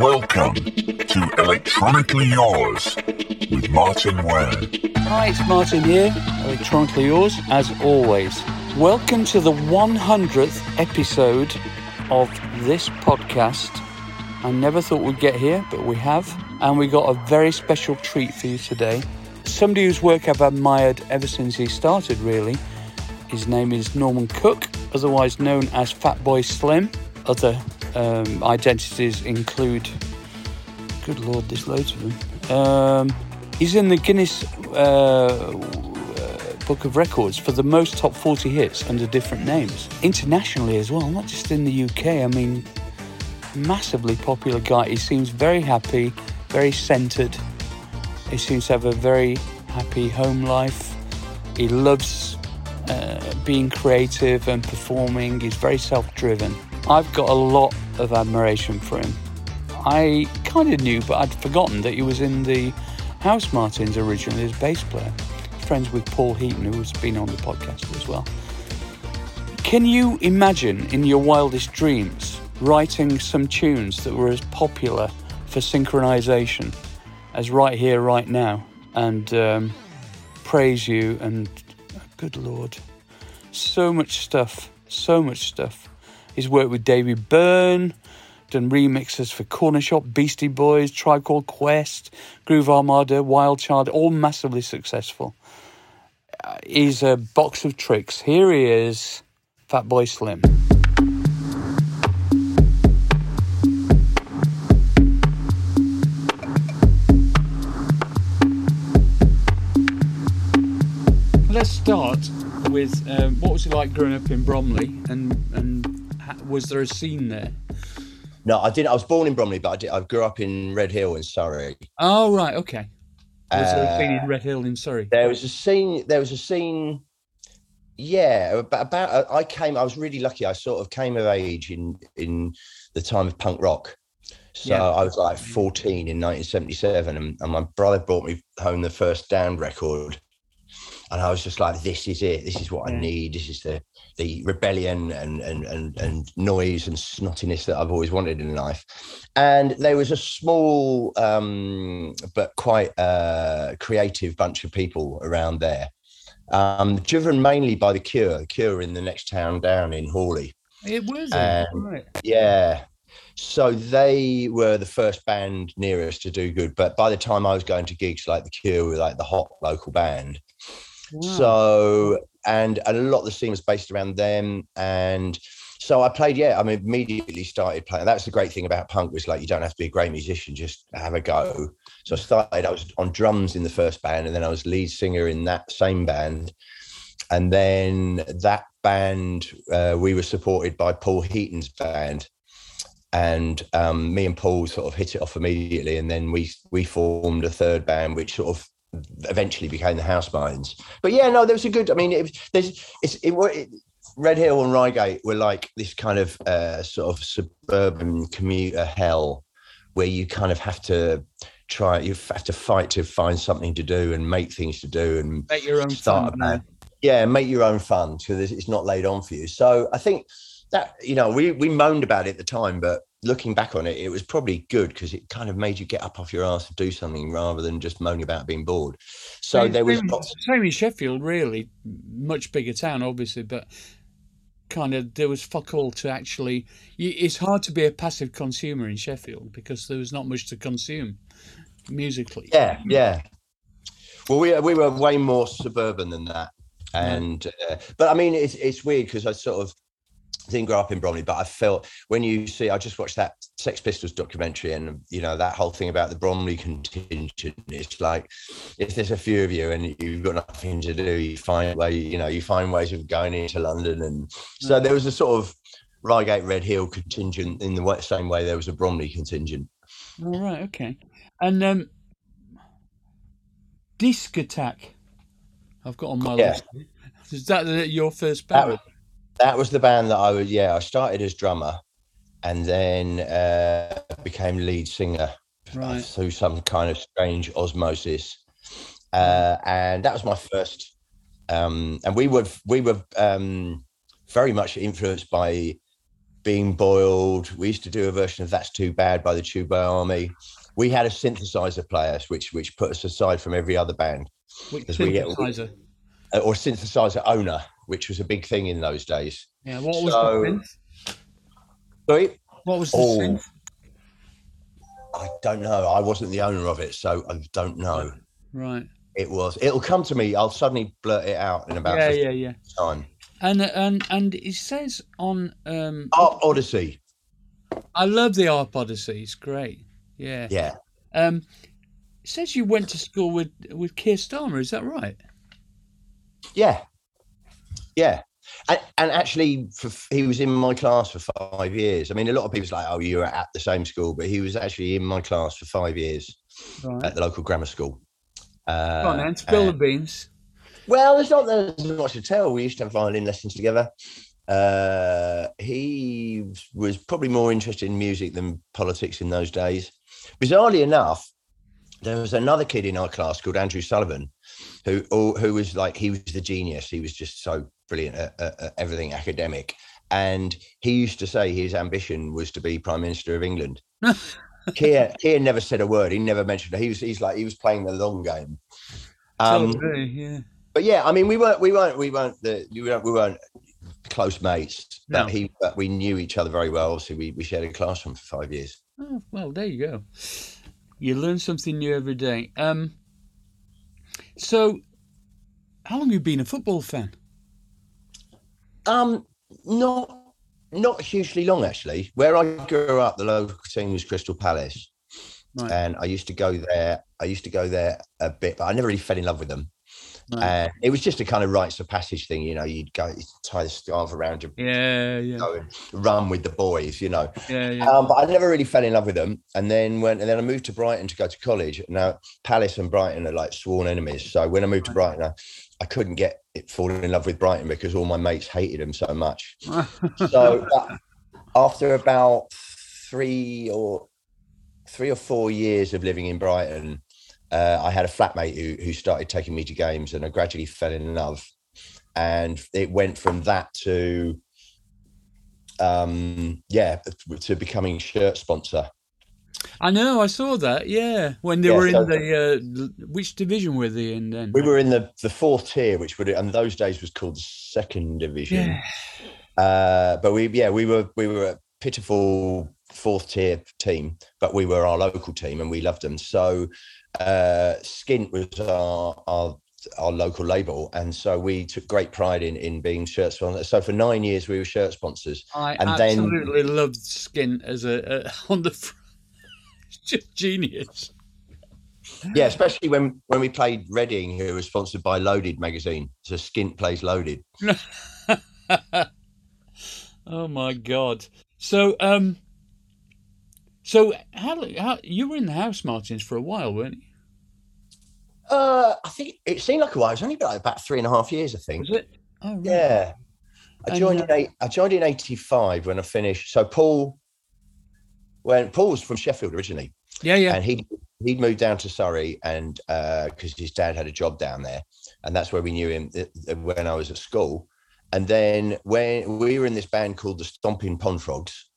Welcome to Electronically Yours with Martyn Ware. Hi, it's Martyn here, Electronically Yours, as always. Welcome to the 100th episode of this podcast. I never thought we'd get here, but we have. And we got a very special treat for you today. Somebody whose work I've admired ever since he started, really. His name is Norman Cook, otherwise known as Fatboy Slim. Other um, identities include, good lord, there's loads of them. Um, he's in the Guinness uh, uh, Book of Records for the most top 40 hits under different names. Internationally as well, not just in the UK. I mean, massively popular guy. He seems very happy, very centered. He seems to have a very happy home life. He loves uh, being creative and performing. He's very self driven. I've got a lot of admiration for him. I kind of knew, but I'd forgotten that he was in the Housemartins originally as bass player. Friends with Paul Heaton, who's been on the podcast as well. Can you imagine in your wildest dreams writing some tunes that were as popular for synchronization as right here, right now, and um, praise you and good lord, so much stuff, so much stuff. He's worked with David Byrne, done remixes for Cornershop, Beastie Boys, Tribe Called Quest, Groove Armada, Wildchild, all massively successful. Uh, he's a box of tricks. Here he is, Fatboy Slim. Let's start with um, what was it like growing up in Bromley, and and was there a scene there? No, I didn't. I was born in Bromley, but I, did, I grew up in Redhill in Surrey. Oh right, okay. Was there a scene Uh, in Redhill in Surrey? There was a scene. There was a scene. Yeah, about, about I came. I was really lucky. I sort of came of age in in the time of punk rock. So Yeah. I was like 14 in 1977, and, and my brother brought me home the first Damned record, and I was just like, "This is it. This is what I need. This is the the rebellion and and and and noise and snottiness that I've always wanted in life." And there was a small um, but quite uh, creative bunch of people around there, um, driven mainly by the Cure. The Cure in the next town down in Crawley. It was Um, right. Yeah. So they were the first band nearest to do good. But by the time I was going to gigs like the Cure were like the hot local band. Wow. So and, a lot of the scene was based around them. And so I played, yeah, I mean, immediately started playing. That's the great thing about punk was like you don't have to be a great musician, just have a go. So I started, I was on drums in the first band, and then I was lead singer in that same band. And then that band, uh, we were supported by Paul Heaton's band and um, me and Paul sort of hit it off immediately, and then we we formed a third band, which sort of eventually became the Housemartins. But yeah, no, there was a good. I mean, it, was- there's it's it, it Redhill and Reigate were like this kind of uh, sort of suburban commuter hell, where you kind of have to try, you have to fight to find something to do and make things to do and Make your own start fun. a band. Yeah, make your own fun because it's not laid on for you. So I think that you know we we moaned about it at the time, but looking back on it, it was probably good because it kind of made you get up off your ass and do something rather than just moaning about being bored. So Same- there was same, lots. same in Sheffield, really, much bigger town, obviously, but kind of there was fuck all to actually. It's hard to be a passive consumer in Sheffield because there was not much to consume musically. Yeah, yeah. Well, we we were way more suburban than that, and uh, but I mean it's it's weird because I sort of didn't grow up in Bromley, but I felt when you see, I just watched that Sex Pistols documentary, and you know that whole thing about the Bromley contingent. It's like if there's a few of you and you've got nothing to do, you find way, you know, you find ways of going into London, and so there was a sort of Reigate Redhill contingent in the same way there was a Bromley contingent. All right, okay. And um, Disc Attack, I've got on my Yeah. list. Is that your first band? That was the band that I was. Yeah, I started as drummer, and then uh, became lead singer Right. through some kind of strange osmosis. Uh, and that was my first. Um, and we were we were um, very much influenced by being boiled. We used to do a version of "That's Too Bad" by the Tubeway Army. We had a synthesizer player, which which put us aside from every other band, Which we synthesizer? uh, or synthesizer owner, which was a big thing in those days. Yeah. What was So- the synth? Sorry, What was the Oh. I don't know. I wasn't the owner of it, so I don't know. Right. It was. It'll come to me. I'll suddenly blurt it out in about Yeah, yeah, yeah. time. And and and it says on um Arp Odyssey. I love the Arp Odyssey. It's great. Yeah. Yeah. Um it says you went to school with with Keir Starmer, is that right? Yeah. Yeah. And, and actually, for, he was in my class for five years. I mean, a lot of people's like, oh, you were at the same school, but he was actually in my class for five years Right. at the local grammar school. Uh, on then, spill the beans. Well, there's not there's not much to tell. We used to have violin lessons together. Uh, he was probably more interested in music than politics in those days. Bizarrely enough, there was another kid in our class called Andrew Sullivan, who who was like he was the genius. He was just so brilliant at, at, at everything academic, and he used to say his ambition was to be prime minister of England. Keir, Keir never said a word. He never mentioned it. He was he's like he was playing the long game. Um, Totally, yeah. but yeah, I mean, we weren't, we weren't, we weren't the, we weren't, we weren't close mates, but No. he, but we knew each other very well. So we, we shared a classroom for five years. Oh, well, there you go. You learn something new every day. Um, so, how long have you been a football fan? Um, not, not hugely long actually. Where I grew up, the local team was Crystal Palace, Right. and I used to go there. I used to go there a bit, but I never really fell in love with them. Right. And it was just a kind of rites of passage thing, you know. You'd go you'd tie the scarf around your yeah, yeah, go and run with the boys, you know. yeah, yeah. Um, but I never really fell in love with them. And then when and then I moved to Brighton to go to college. Now Palace and Brighton are like sworn enemies. So when I moved to Brighton, I, I couldn't get it falling in love with Brighton because all my mates hated them so much. So after about three or three or four years of living in Brighton, uh, I had a flatmate who who started taking me to games, and I gradually fell in love. And it went from that to um yeah to becoming shirt sponsor I know, I saw that. Yeah, when they Yeah, were in so- the uh, which division were they in then? we were in the the fourth tier which would and those days was called the second division. Yeah, uh but we yeah we were we were a pitiful fourth tier team but we were our local team and we loved them. So uh skint was our our our local label. And so we took great pride in in being shirt sponsors. So for nine years we were shirt sponsors. I and then- absolutely loved Skin as a uh, on the just genius. yeah especially when when we played reading who was sponsored by loaded magazine so skint plays loaded oh my god! So, um, so how, how you were in the Housemartins for a while, weren't you? Uh, I think it seemed like a while. It was only about, about three and a half years, I think. Was it? Oh, right. Yeah. I And, joined uh, in eight, I joined in eighty five when I finished. So Paul, when Paul was from Sheffield originally, yeah, yeah. and he he'd moved down to Surrey, and uh, because his dad had a job down there, and that's where we knew him when I was at school. And then when we were in this band called the Stomping Pond Frogs,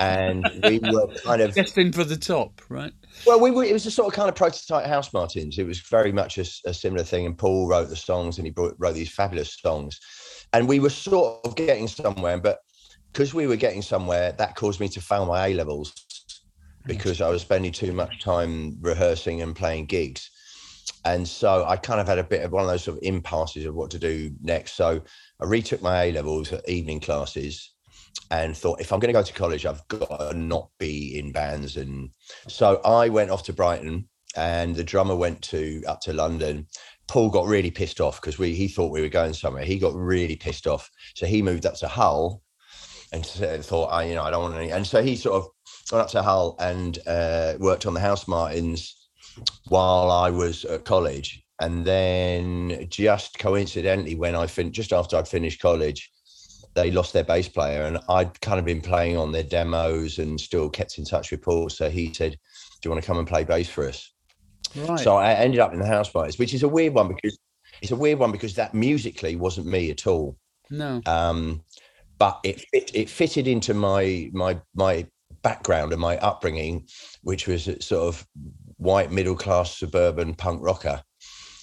and we were kind of Destined for the top, right? well, we were, it was a sort of kind of prototype Housemartins. It was very much a similar thing. And Paul wrote the songs and he brought, wrote these fabulous songs. And we were sort of getting somewhere, but because we were getting somewhere, that caused me to fail my A levels because I was spending too much time rehearsing and playing gigs. And so I kind of had a bit of one of those sort of impasses of what to do next. So I retook my A levels at evening classes and thought if I'm going to go to college, I've got to not be in bands. And so I went off to Brighton and the drummer went to up to London. Paul got really pissed off because we he thought we were going somewhere. He got really pissed off. So he moved up to Hull and thought, I, you know, I don't want any. And so he sort of went up to Hull and uh, worked on the Housemartins while I was at college. And then just coincidentally, when I fin just after I'd finished college, they lost their bass player, and I'd kind of been playing on their demos and still kept in touch with Paul. So he said, "Do you want to come and play bass for us?" Right. So I ended up in the Housemartins, which is a weird one because it's a weird one because that musically wasn't me at all. no. Um, but it fit, it fitted into my my my background and my upbringing, which was a sort of white middle class suburban punk rocker.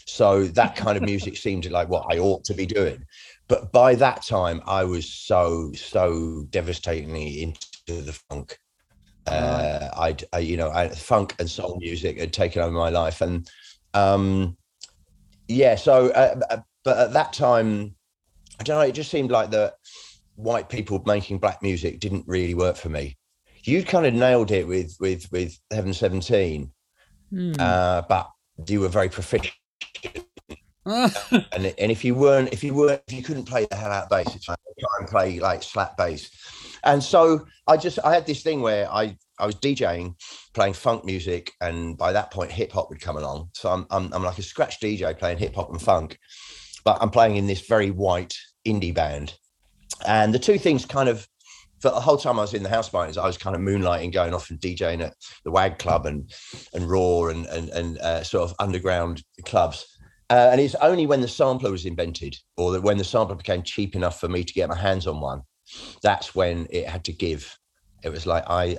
So that kind of music seemed like what I ought to be doing. But by that time, I was so so devastatingly into the funk. Uh, I'd I, you know I, funk and soul music had taken over my life, and um, yeah. So, uh, uh but at that time, I don't know. It just seemed like that white people making black music didn't really work for me. You kind of nailed it with with with Heaven Seventeen, mm. uh, but you were very proficient. and and if you weren't if you weren't if you couldn't play the hell out bass, it's like try and play like slap bass. And so I just I had this thing where I I was DJing, playing funk music, and by that point hip hop would come along. So I'm I'm, I'm like a scratch DJ playing hip hop and funk, but I'm playing in this very white indie band and the two things kind of for the whole time I was in the house buyers, I was kind of moonlighting, going off and DJing at the WAG Club and and Raw and and, and uh, sort of underground clubs. Uh, and it's only when the sampler was invented, or that when the sampler became cheap enough for me to get my hands on one, that's when it had to give. It was like I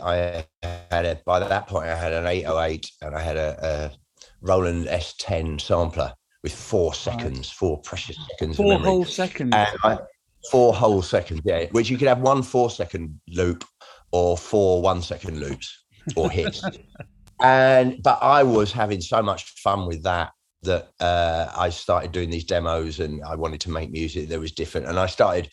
I had a by that point I had an 808 and I had a, a Roland S10 sampler with four seconds, four precious seconds. Four whole seconds. And I, four whole seconds, yeah. Which you could have one four second loop or four one second loops or hits. and but I was having so much fun with that that uh, I started doing these demos and I wanted to make music that was different. And I started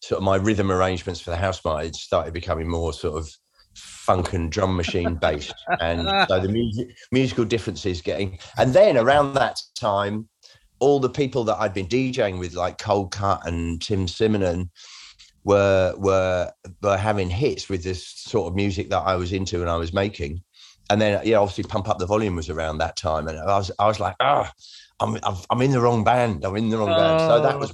sort of my rhythm arrangements for the house it started becoming more sort of funk and drum machine based. and so the music, musical differences getting, and then around that time, all the people that I'd been DJing with, like Coldcut and Tim Simenon, were were were having hits with this sort of music that I was into and I was making. And then, yeah, obviously, Pump Up the Volume was around that time, and I was I was like, oh, I'm I'm in the wrong band. I'm in the wrong oh. band. So that was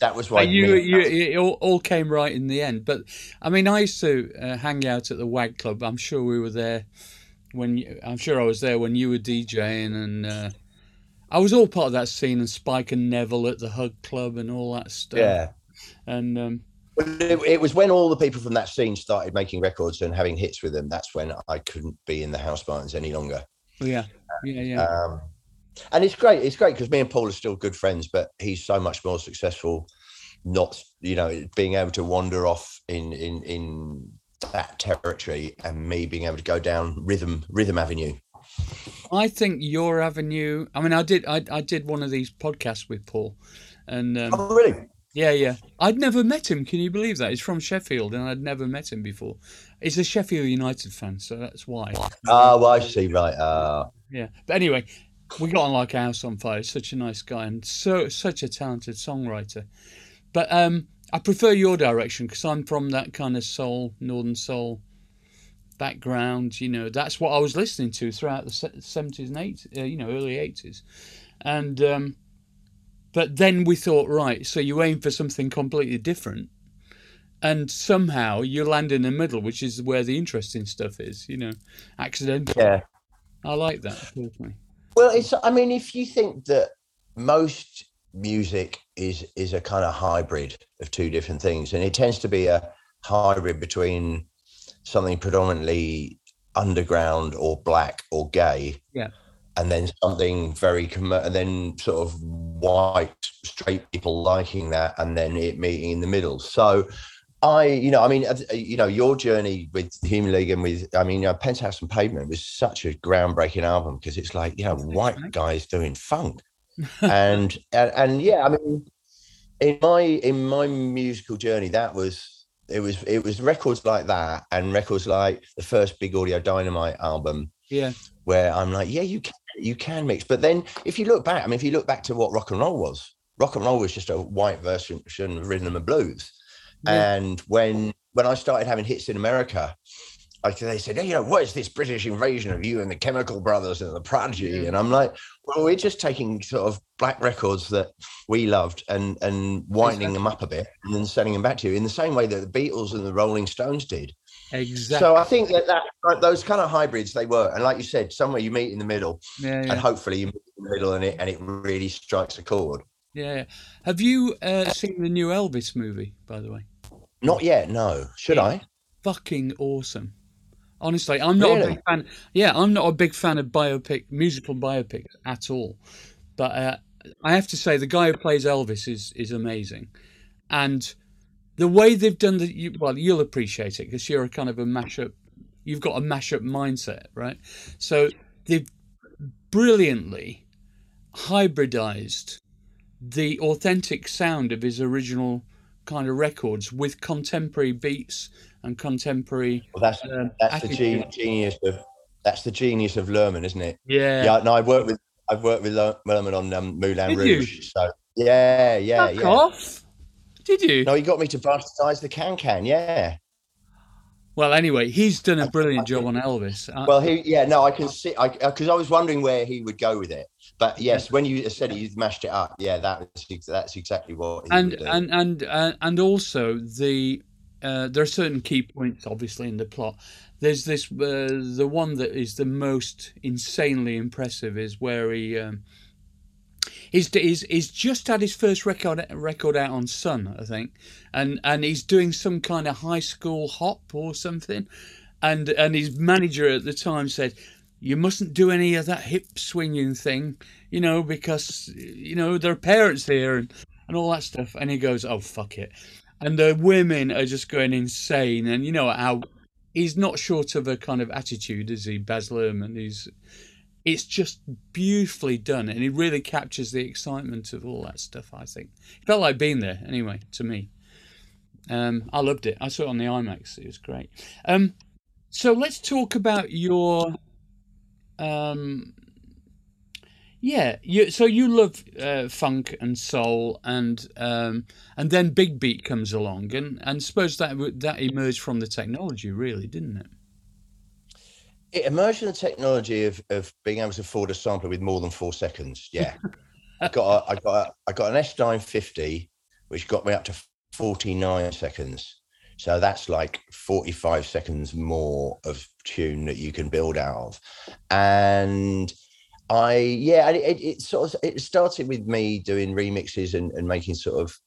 that was why you, you it all, all, came right in the end. But I mean, I used to uh, hang out at the WAG Club. I'm sure we were there when you, I'm sure I was there when you were DJing and. Uh, I was all part of that scene, and Spike and Neville at the Hug Club and all that stuff. Yeah, and um, it, it, was when all the people from that scene started making records and having hits with them. That's when I couldn't be in the Housemartins any longer. Yeah, yeah, yeah. Um, and it's great. It's great because me and Paul are still good friends, but he's so much more successful. Not you know being able to wander off in in in that territory, and me being able to go down rhythm rhythm avenue. I think your avenue. I mean, I did. I, I did one of these podcasts with Paul, and um, oh really? Yeah, yeah. I'd never met him. Can you believe that? He's from Sheffield, and I'd never met him before. He's a Sheffield United fan, so that's why. Oh, well, I see. Right. Uh... Yeah, but anyway, we got on like a house on fire. He's such a nice guy and so such a talented songwriter. But um, I prefer your direction because I'm from that kind of soul, northern soul background. You know, that's what I was listening to throughout the seventies and eighties. Uh, you know, early eighties, and um, but then we thought, right, so you aim for something completely different, and somehow you land in the middle, which is where the interesting stuff is. You know, accidental. Yeah, I like that personally. Well, it's. I mean, if you think that most music is is a kind of hybrid of two different things, and it tends to be a hybrid between something predominantly underground or black or gay. Yeah. And then something very, com- and then sort of white, straight people liking that, and then it meeting in the middle. So, I, you know, I mean, uh, you know, your journey with Human League and with, I mean, you know, Penthouse and Pavement was such a groundbreaking album because it's like, you know, white guys doing funk, and, and and yeah, I mean, in my in my musical journey, that was it was it was records like that and records like the first big audio dynamite album yeah. where i'm like yeah you can you can mix. But then if you look back i mean if you look back to what rock and roll was rock and roll was just a white version of rhythm and blues. Yeah. and when when i started having hits in america like they said, hey, you know, what is this British invasion of you and the Chemical Brothers and the Prodigy? Yeah. And I'm like, well, we're just taking sort of black records that we loved and and whitening exactly. them up a bit and then sending them back to you in the same way that the Beatles and the Rolling Stones did. Exactly. So I think that, that those kind of hybrids they were, and like you said, somewhere you meet in the middle, yeah, yeah. and hopefully you meet in the middle, and it and it really strikes a chord. Yeah. Have you uh, seen the new Elvis movie, by the way? Not yet. No. Should I? Fucking awesome. Honestly, I'm not a big fan. Yeah, I'm not a big fan of biopic, musical biopics at all. But uh, I have to say, the guy who plays Elvis is is amazing, and the way they've done the you, well, you'll appreciate it because you're a kind of a mashup. You've got a mashup mindset, right? So they've brilliantly hybridized the authentic sound of his original kind of records with contemporary beats and contemporary. Well, that's Um, that's the attitude. genius of that's the genius of Luhrmann, isn't it? Yeah, Yeah. No, I worked with I've worked with Luhrmann on um, Moulin Did you? So yeah, yeah, Fuck yeah. off. Did you? No, he got me to bastardize the can can. Yeah. Well, anyway, he's done a brilliant job on Elvis. Uh, Well, he yeah. No, I can see. I because I was wondering where he would go with it. But yes, when you said he mashed it up, yeah, that was that's exactly what. He and and and uh, and also the uh, there are certain key points, obviously, in the plot. There's this uh, the one that is the most insanely impressive is where he. Um, He's, he's, he's just had his first record record out on Sun, I think, and and he's doing some kind of high school hop or something, and and his manager at the time said, "You mustn't do any of that hip swinging thing, you know, because you know there are parents here and and all that stuff." And he goes, "Oh fuck it," and the women are just going insane, and you know how he's not short of a kind of attitude, is he, Baz Luhrmann? He's it's just beautifully done and it really captures the excitement of all that stuff i think. It felt like being there anyway to me. Um, i loved it. I saw it on the imax. It was great. Um, so let's talk about your um, yeah you, so you love uh, funk and soul and um, and then big beat comes along and and suppose that that emerged from the technology really didn't it it emerged in the technology of, of being able to afford a sampler with more than four seconds. Yeah, I got a, I got a, I got an S nine fifty, which got me up to forty nine seconds. So that's like forty five seconds more of tune that you can build out of, and I yeah, it, it sort of it started with me doing remixes and, and making sort of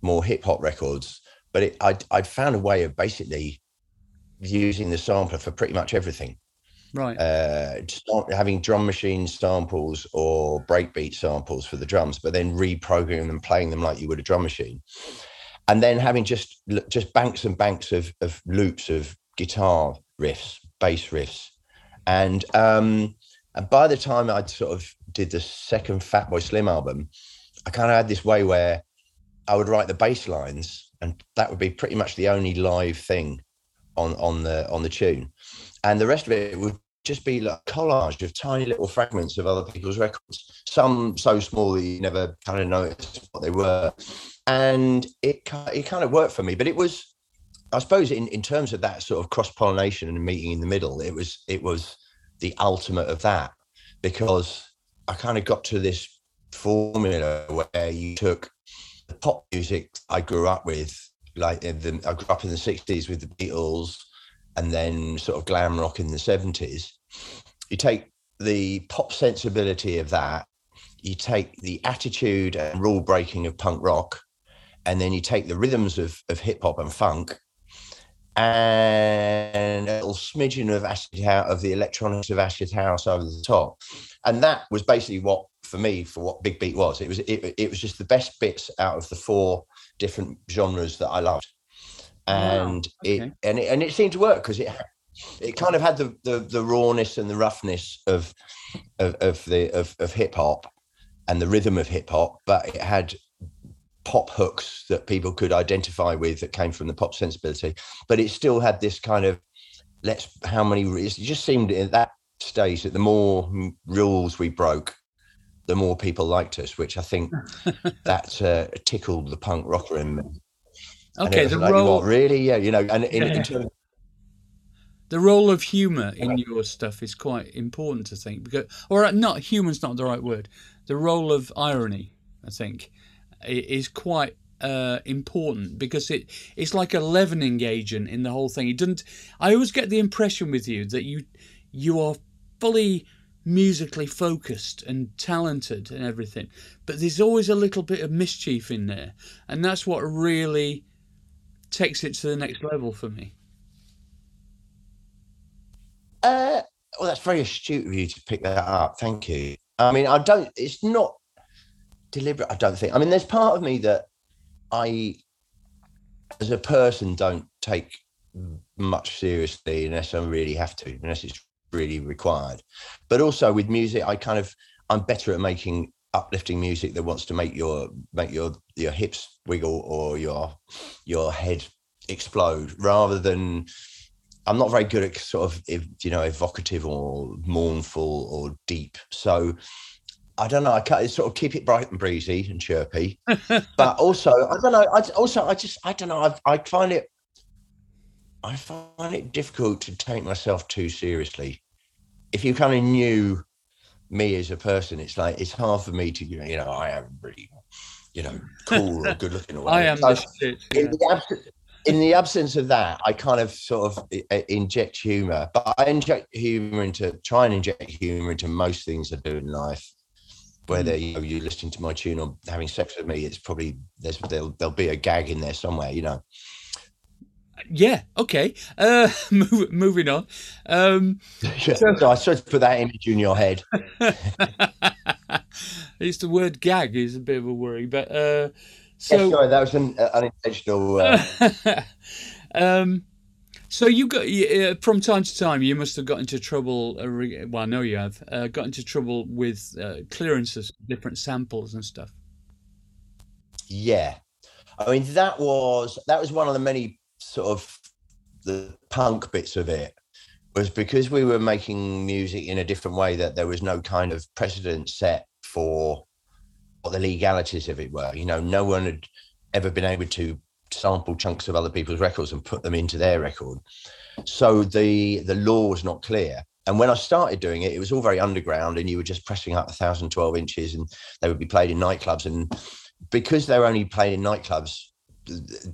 more hip hop records, but it I I'd found a way of basically using the sampler for pretty much everything. Right. Uh, just not having drum machine samples or breakbeat samples for the drums, but then reprogramming them, playing them like you would a drum machine, and then having just just banks and banks of, of loops of guitar riffs, bass riffs, and um, and by the time I sort of did the second Fatboy Slim album, I kind of had this way where I would write the bass lines, and that would be pretty much the only live thing on on the on the tune. And the rest of it would just be like a collage of tiny little fragments of other people's records some so small that you never kind of noticed what they were. And it it kind of worked for me but it was i suppose in, in terms of that sort of cross pollination and meeting in the middle it was it was the ultimate of that because i kind of got to this formula where you took the pop music i grew up with like in the, i grew up in the 60s with the beatles and then sort of glam rock in the 70s you take the pop sensibility of that you take the attitude and rule breaking of punk rock and then you take the rhythms of, of hip hop and funk and a little smidgen of acid house of the electronics of acid house over the top. And that was basically what for me for what big beat was. It was it, it was just the best bits out of the four different genres that i loved. Wow, and okay. it and it and it seemed to work because it it kind of had the, the the rawness and the roughness of of, of the of, of hip hop and the rhythm of hip hop, but it had pop hooks that people could identify with that came from the pop sensibility. But it still had this kind of let's how many it just seemed at that stage that the more rules we broke, the more people liked us, which I think that uh, tickled the punk rocker in me. Okay the like, role really? Yeah, you know, and in, Yeah. in terms the role of humor in your stuff is quite important I think because or uh, not humor's not the right word the role of irony i think is quite uh, important because it it's like a leavening agent in the whole thing it doesn't i always get the impression with you that you you are fully musically focused and talented and everything but there's always a little bit of mischief in there and that's what really takes it to the next level for me. Uh, well, that's very astute of you to pick that up. Thank you. I mean, I don't. It's not deliberate. I don't think. I mean, there's part of me that I, as a person, don't take much seriously unless I really have to, unless it's really required. But also with music, I kind of I'm better at making uplifting music that wants to make your make your your hips wiggle or your your head explode rather than I'm not very good at sort of you know evocative or mournful or deep. So I don't know. I can't sort of keep it bright and breezy and chirpy, but also I don't know. I also I just I don't know. I I find it I find it difficult to take myself too seriously. If you kind of knew me as a person, it's like it's hard for me to you know I am really you know cool or good looking. I am so, shit, yeah. in, the absence, in the absence of that, I kind of sort of inject humor, but I inject humor into try and inject humor into most things I do in life. Whether mm. you know, you're listening to my tune or having sex with me, it's probably there's there'll, there'll be a gag in there somewhere, you know yeah, okay. Uh, move, moving on. Um, yeah, so, I tried to put that image in your head. it's the word gag is a bit of a worry, but uh, so yeah, sorry, that was an uh, unintentional. Uh... um, so you got uh, from time to time you must have got into trouble. Uh, well, I know you have uh, got into trouble with uh, clearances, different samples and stuff. Yeah, I mean that was that was one of the many sort of the punk bits of it was because we were making music in a different way that there was no kind of precedent set for what the legalities of it were. You know, no one had ever been able to sample chunks of other people's records and put them into their record. So the the law was not clear. And when I started doing it, it was all very underground, and you were just pressing up 1,012 inches, and they would be played in nightclubs. And because they were only played in nightclubs,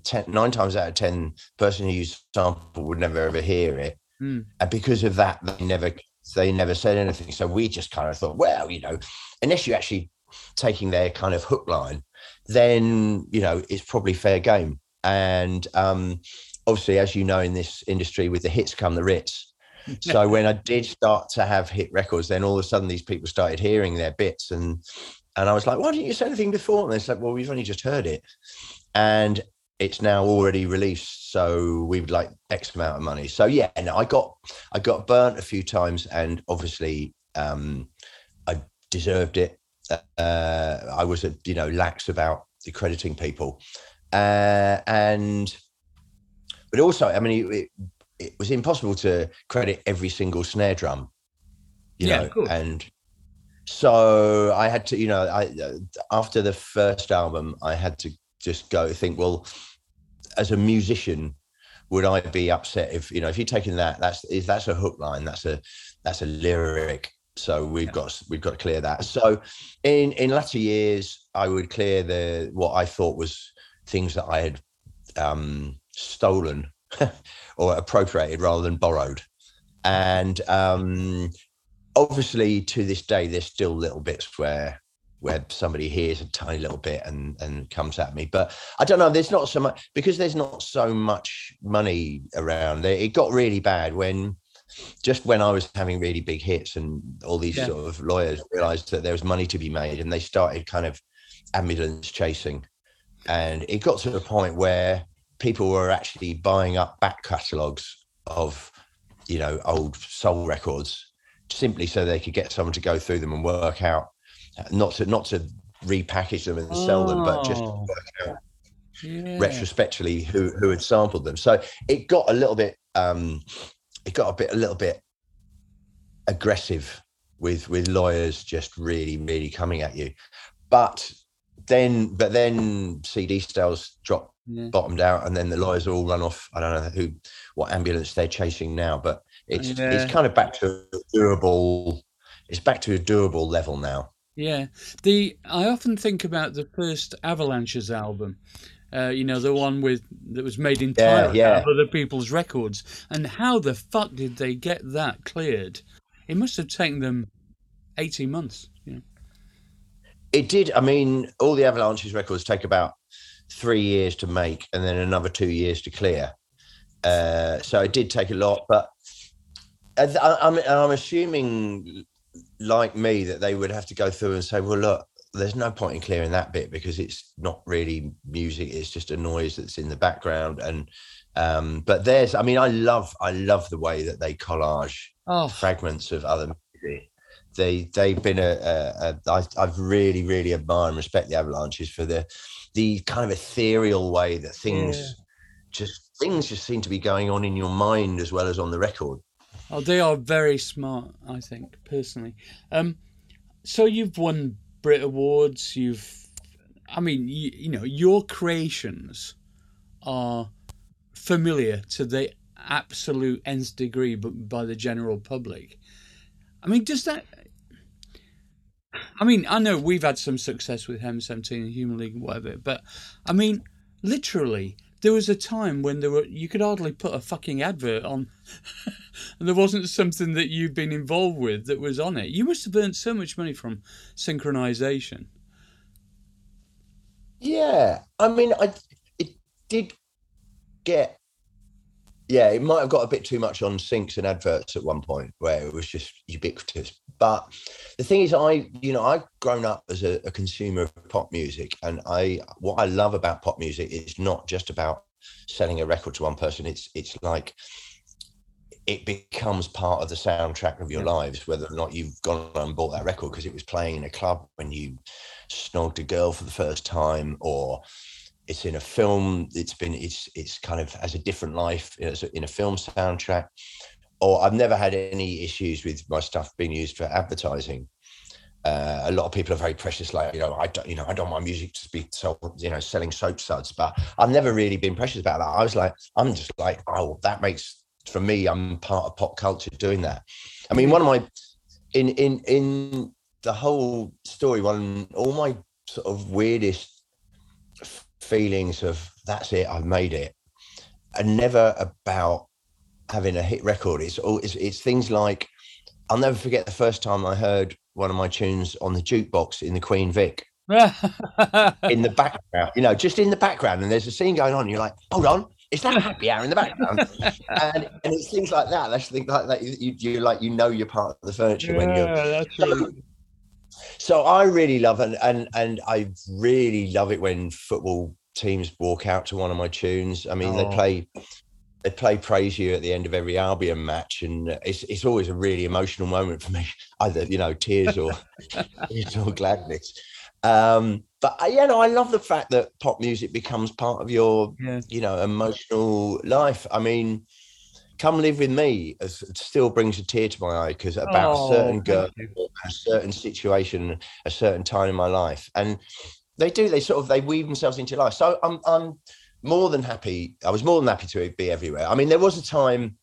ten, nine times out of ten, person who used sample would never ever hear it, mm. and because of that, they never they never said anything. So we just kind of thought, well, you know, unless you're actually taking their kind of hook line, then you know it's probably fair game. And um, obviously, as you know, in this industry, with the hits come the writs. so when I did start to have hit records, then all of a sudden these people started hearing their bits and and I was like, why didn't you say anything before? And they said, well, we've only just heard it and it's now already released so we would like x amount of money so yeah and i got i got burnt a few times and obviously um i deserved it uh i was a you know lax about accrediting people uh and but also i mean it, it was impossible to credit every single snare drum you yeah, know and so i had to you know i uh, after the first album i had to just go think, well, as a musician, would I be upset if you know if you're taking that that's if that's a hook line that's a that's a lyric. So we've yeah. got we've got to clear that. So in in latter years I would clear the what I thought was things that I had um, stolen or appropriated rather than borrowed and um, obviously to this day there's still little bits where where somebody hears a tiny little bit and and comes at me. But I don't know. There's not so much because there's not so much money around. It got really bad when just when I was having really big hits and all these yeah. sort of lawyers realized that there was money to be made and they started kind of ambulance chasing. And it got to the point where people were actually buying up back catalogs of, you know, old soul records simply so they could get someone to go through them and work out not to not to repackage them and oh. sell them, but just oh. work out yeah. retrospectively who who had sampled them. So it got a little bit um it got a bit a little bit aggressive with with lawyers just really really coming at you. But then but then CD sales dropped yeah. bottomed out and then the lawyers all run off. I don't know who what ambulance they're chasing now, but it's yeah. it's kind of back to a doable it's back to a doable level now. Yeah, the I often think about the first Avalanches album. Uh, you know, the one with that was made entirely yeah, yeah. out of other people's records, and how the fuck did they get that cleared? It must have taken them eighteen months. It did. I mean, all the Avalanches records take about three years to make and then another two years to clear. Uh, so it did take a lot, but I, I'm, I'm assuming, like me, that they would have to go through and say, well, look, there's no point in clearing that bit because it's not really music; it's just a noise that's in the background. And um, but there's, I mean, I love, I love the way that they collage Oh, fragments of other music. They they've been a, a, a I, I've really really admire and respect the Avalanches for the the kind of ethereal way that things Yeah. just things just seem to be going on in your mind as well as on the record. oh, they are very smart. I think personally. Um, so you've won Brit Awards. You've, I mean, you, you know, your creations are familiar to the absolute nth degree, but by the general public. I mean, does that? I mean, I know we've had some success with Heaven Seventeen and Human League and whatever, but I mean, literally, there was a time when there were you could hardly put a fucking advert on, and there wasn't something that you've been involved with that was on it. You must have earned so much money from synchronization. Yeah, I mean, I it did get. Yeah, it might have got a bit too much on syncs and adverts at one point, where it was just ubiquitous. But the thing is, I, you know, I've grown up as a, a consumer of pop music, and I, what I love about pop music is not just about selling a record to one person. It's, it's like it becomes part of the soundtrack of your lives, whether or not you've gone and bought that record because it was playing in a club when you snogged a girl for the first time, or it's in a film. It's been it's it's kind of has a different life as in a film soundtrack. Or I've never had any issues with my stuff being used for advertising. Uh, a lot of people are very precious, like you know, I don't, you know, I don't want music to be sold, you know, selling soap suds, but I've never really been precious about that. I was like, I'm just like, oh, that makes for me, I'm part of pop culture doing that. I mean, one of my in in in the whole story, one all my sort of weirdest feelings of that's it, I've made it, and never about having a hit record. It's all it's, it's things like I'll never forget the first time I heard one of my tunes on the jukebox in the Queen Vic in the background, you know, just in the background, and there's a scene going on. And you're like, hold on, is that happy hour in the background? and, and it's things like that. That's things like that. You, you like you know you're part of the furniture when you're. that's really, So I really love and and and I really love it when football teams walk out to one of my tunes. I mean, Oh. they play. They play praise you at the end of every Albion match, and it's it's always a really emotional moment for me. Either you know tears or tears or gladness. Um, but I, you know, I love the fact that pop music becomes part of your yeah. you know emotional life i mean come live with me still brings a tear to my eye because about Oh, a certain girl a certain situation a certain time in my life and they do they sort of they weave themselves into life. So i'm i'm more than happy i was more than happy to be everywhere. I mean there was a time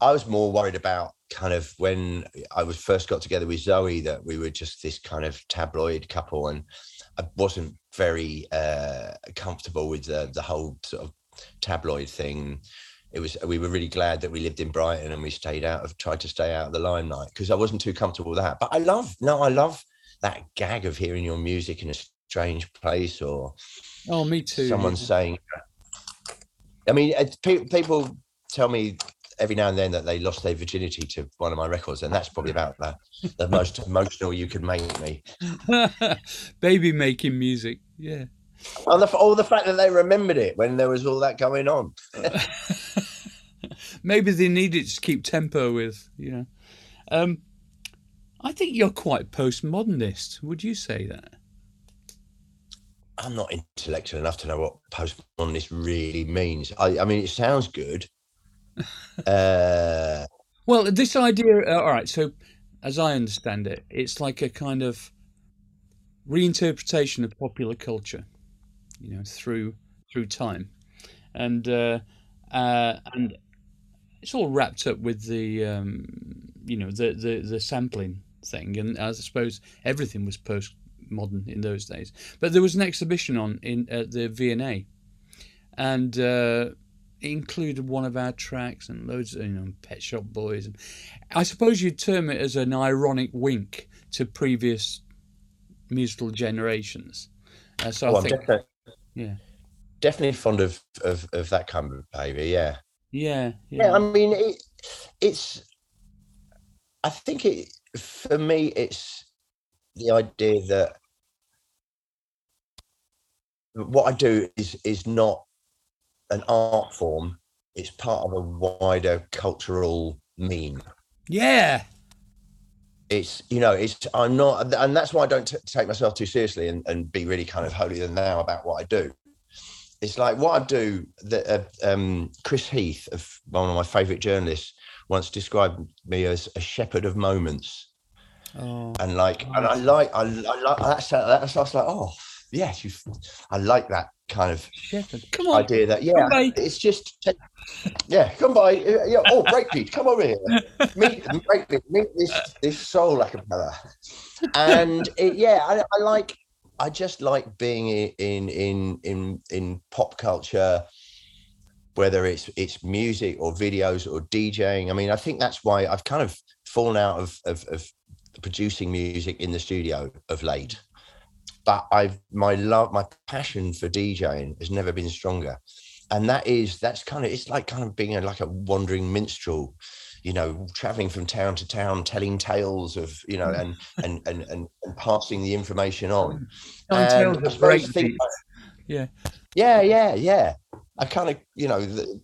i was more worried about kind of when i was first got together with zoe that we were just this kind of tabloid couple and i wasn't very uh comfortable with the, the whole sort of tabloid thing it was we were really glad that we lived in brighton and we stayed out of tried to stay out of the limelight because i wasn't too comfortable with that but i love no i love that gag of hearing your music in a strange place or Oh, me too. someone yeah. saying uh, i mean uh, pe- people tell me every now and then that they lost their virginity to one of my records and that's probably about the, the most emotional you could make me Baby making music. Yeah. And the, all the fact that they remembered it when there was all that going on Maybe they needed to keep tempo with, you know. Um, I think you're quite postmodernist. Would you say that? I'm not intellectual enough to know what postmodernist really means. I, I mean, it sounds good. uh, Well, this idea. Uh, all right. So, as I understand it, it's like a kind of reinterpretation of popular culture, you know, through through time, and uh, uh, and it's all wrapped up with the um, you know the, the the sampling thing, and I suppose everything was postmodern in those days. But there was an exhibition on in at the V&A, and uh, it included one of our tracks and loads of you know Pet Shop Boys, and I suppose you'd term it as an ironic wink to previous musical generations. Uh, so well, I think definitely, yeah. definitely fond of of, of that kind of behavior. Yeah. Yeah, yeah. yeah. I mean, it, it's. I think it for me, it's the idea that what I do is is not an art form. It's part of a wider cultural meme. yeah, It's you know, it's I'm not, and that's why I don't t- take myself too seriously and, and be really kind of holier than thou about what I do. It's like what I do. That uh, um, Chris Heath, of one of my favourite journalists, once described me as a shepherd of moments. Oh, and like and I like I, I like that's that's was like oh yes you I like that kind of Shepherd, come on. idea that yeah by. it's just yeah come by uh, yeah oh breakbeat come over here meet breakbeat meet this this soul acapella and it, yeah I, I like I just like being in in in in pop culture whether it's it's music or videos or DJing I mean I think that's why I've kind of fallen out of of, of producing music in the studio of late but i've my love my passion for djing has never been stronger and that is that's kind of it's like kind of being a, like a wandering minstrel you know traveling from town to town telling tales of you know and and and and, and passing the information on Telling tales And suppose breakbeat. Yeah. yeah yeah yeah i kind of you know the,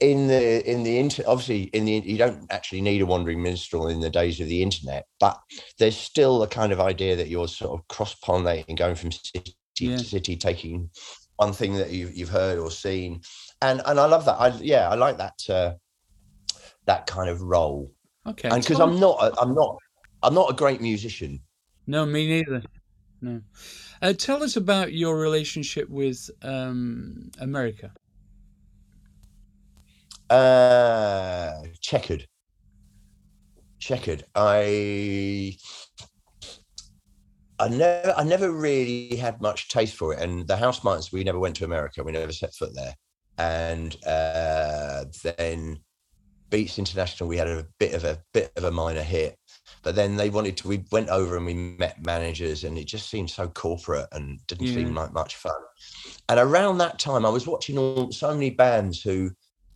in the in the inter obviously in the you don't actually need a wandering minstrel in the days of the internet but there's still a kind of idea that you're sort of cross pollinating going from city Yeah. to city taking one thing that you've, you've heard or seen and and i love that i yeah i like that uh that kind of role Okay. and because i'm not a, i'm not i'm not a great musician No, me neither. No. Uh, tell us about your relationship with um, America. Uh, checkered. Checkered. I I never I never really had much taste for it. And the house we never went to America. We never set foot there. And uh, then Beats International, we had a bit of a bit of a minor hit. But then they wanted to. We went over and we met managers, and it just seemed so corporate and didn't Yeah. seem like much fun. And around that time, I was watching all so many bands who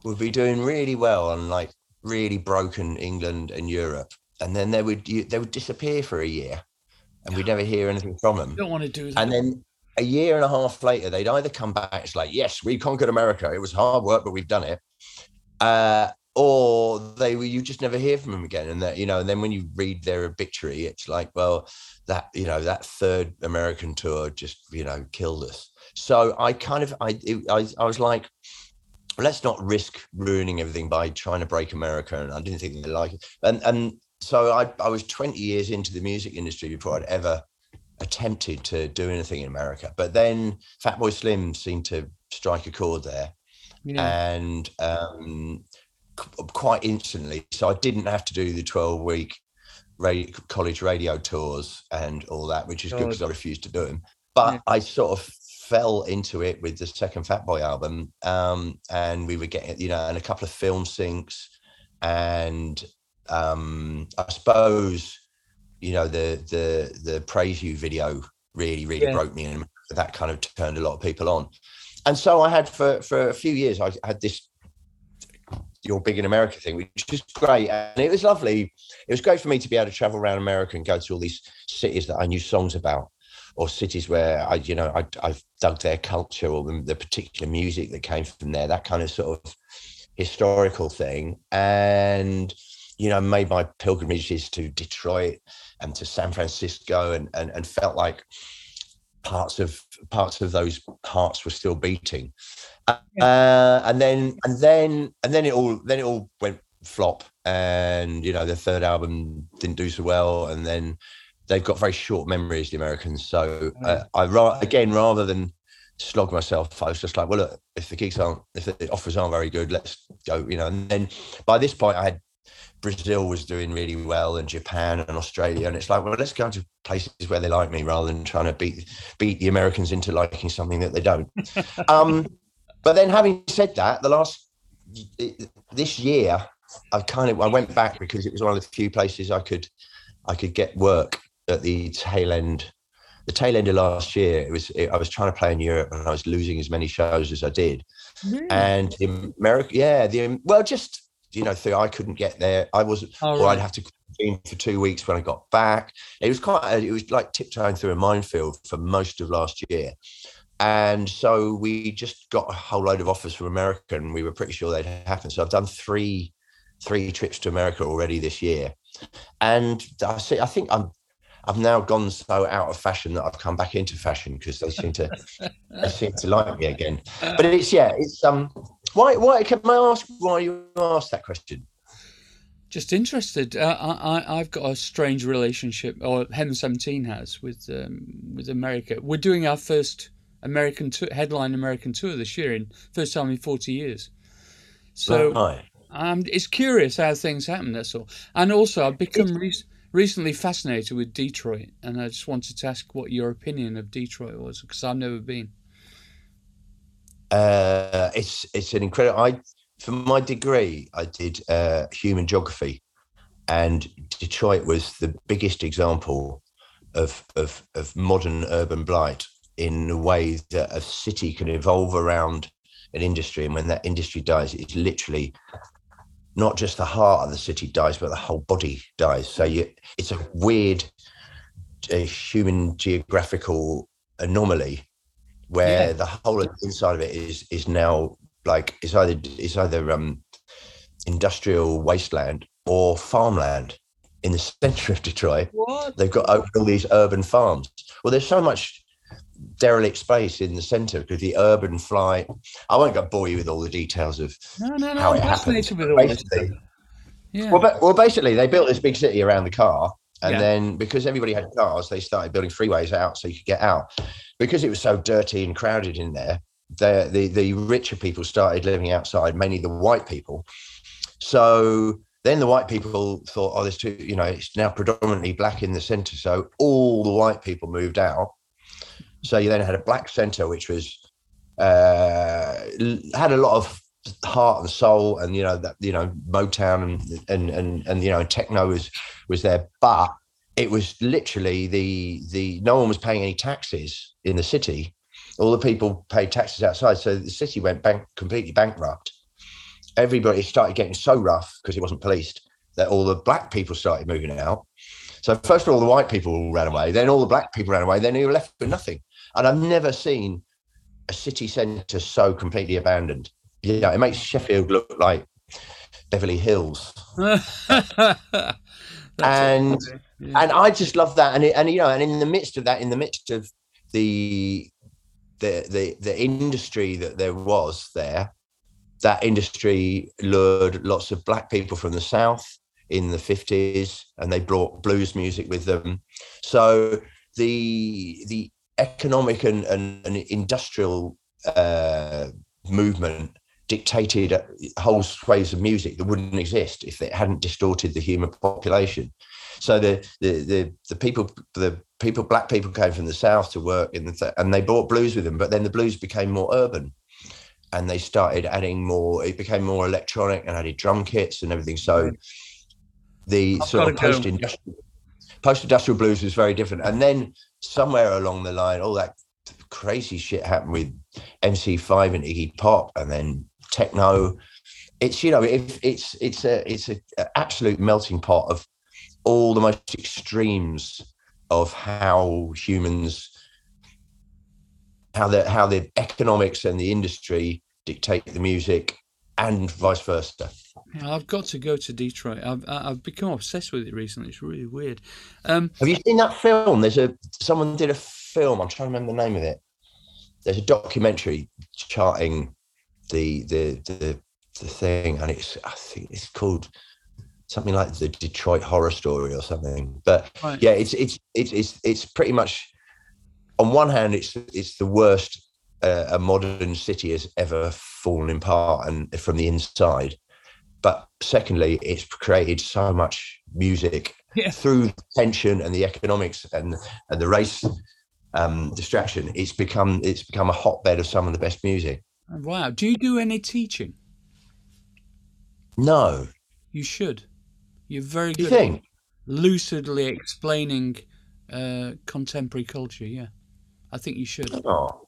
would be doing really well on like really broken England and Europe, and then they would you- they would disappear for a year, and we'd never hear anything from them. You don't want to do that. And then a year and a half later, they'd either come back, it's like, yes, we conquered America. It was hard work, but we've done it. Uh, or they were, you just never hear from them again. And that, you know, and then when you read their obituary, it's like, well, that, you know, that third American tour just, you know, killed us. So I kind of, I, it, I, I was like, let's not risk ruining everything by trying to break America. And I didn't think they like it. And, and so I, I was 20 years into the music industry before I'd ever attempted to do anything in America. But then Fatboy Slim seemed to strike a chord there, yeah. and um, qu- quite instantly. So I didn't have to do the twelve week radio, college radio tours and all that, which is good because I refused to do them. But Yeah. I sort of fell into it with the second Fatboy album, um, and we were getting you know, and a couple of film syncs, and um, I suppose you know the the the praise you video really really Yeah. broke me and that kind of turned a lot of people on. And so i had for for a few years i had this your big in america thing which was great. And it was lovely. It was great for me to be able to travel around america and go to all these cities that i knew songs about or cities where i you know i i've dug their culture or the, the particular music that came from there that kind of sort of historical thing. And you know made my pilgrimages to detroit and to San Francisco and, and and felt like parts of parts of those hearts were still beating. Uh, and then and then and then it all then it all went flop. And you know the third album didn't do so well. And then they've got very short memories the Americans so uh, I ra- again rather than slog myself I was just like well look if the gigs aren't if the offers aren't very good let's go you know and then by this point I had Brazil was doing really well and Japan and Australia. And it's like, well, let's go to places where they like me rather than trying to beat beat the Americans into liking something that they don't. um, but then having said that, the last this year, I kind of I went back because it was one of the few places I could I could get work at the tail end the tail end of last year, it was it, I was trying to play in Europe and I was losing as many shows as I did. Really? And in America, yeah, the well, just you know, I couldn't get there. I wasn't, Oh, or. I'd have to for two weeks when I got back. It was quite, it was like tiptoeing through a minefield for most of last year. And so we just got a whole load of offers from America, and we were pretty sure they'd happen. So I've done three, three trips to America already this year, and I see. I think I'm. I've now gone so out of fashion that I've come back into fashion because they seem to they seem to like me again. But it's yeah, it's um. Why? Why? Can I ask why you asked that question? Just interested. Uh, I, I, I've got a strange relationship, or Heaven Seventeen has, with um, with America. We're doing our first American tour, headline American tour this year, in first time in forty years. So Right. um, it's curious how things happen. That's all. And also, I've become re- recently fascinated with Detroit, and I just wanted to ask what your opinion of Detroit was because I've never been. uh, it's it's an incredible. I for my degree, I did uh, human geography, and Detroit was the biggest example of of of modern urban blight in the way that a city can evolve around an industry, and when that industry dies, it's literally not just the heart of the city dies, but the whole body dies. So you, it's a weird uh, human geographical anomaly where Yeah. the whole of the inside of it is is now like it's either it's either um industrial wasteland or farmland in the center of Detroit. What? They've got all these urban farms. Well, there's so much derelict space in the center because the urban flight. I won't go bore you with all the details of No, no, no. how I'm it happened. fascinated with all this. Basically, Yeah. well, ba- well, basically, they built this big city around the car, and Yeah. then because everybody had cars, they started building freeways out so you could get out. Because it was so dirty and crowded in there, the the, the richer people started living outside, mainly the white people. So then the white people thought, oh, there's too, you know, it's now predominantly black in the centre, so all the white people moved out. So you then had a black centre, which was uh, had a lot of heart and soul, and you know that you know Motown and and and, and you know techno was was there, but it was literally the the no one was paying any taxes in the city. All the people paid taxes outside, so the city went bank completely bankrupt. Everybody started getting so rough because it wasn't policed that all the black people started moving out. So first of all, the white people all ran away. Then all the black people ran away. Then you were left with nothing. And I've never seen a city centre so completely abandoned. Yeah, it makes Sheffield look like Beverly Hills. And- Yeah. and I just love that. And it, and you know, and in the midst of that, in the midst of the the the the industry that there was there, that industry lured lots of black people from the south in the fifties, and they brought blues music with them. So the the economic and, and, and industrial uh, movement dictated uh, whole swathes of music that wouldn't exist if it hadn't distorted the human population. So the the the, the people the people black people came from the south to work in the th- and they brought blues with them, but then the blues became more urban, and they started adding more. It became more electronic and added drum kits and everything. So the I've sort of post industrial post industrial blues was very different. And then somewhere along the line, all that crazy shit happened with MC5 and Iggy Pop, and then techno. It's you know it, it's it's a it's a, a absolute melting pot of all the most extremes of how humans how the how the economics and the industry dictate the music and vice versa. Yeah, I've got to go to Detroit. I've I've become obsessed with it recently. It's really weird. Um, Have you seen that film? There's a someone did a film. I'm trying to remember the name of it. There's a documentary charting the the the, the thing, and it's I think it's called something like the Detroit Horror Story or something. But Right. yeah, it's it's it's it's it's pretty much on one hand, it's it's the worst uh, a modern city has ever fallen apart and from the inside. But secondly, it's created so much music Yeah. through tension and the economics and and the race um, distraction. It's become it's become a hotbed of some of the best music. wow. Do you do any teaching? No, You should. You're very do you good think? lucidly explaining uh, contemporary culture. Yeah, I think you should. Oh,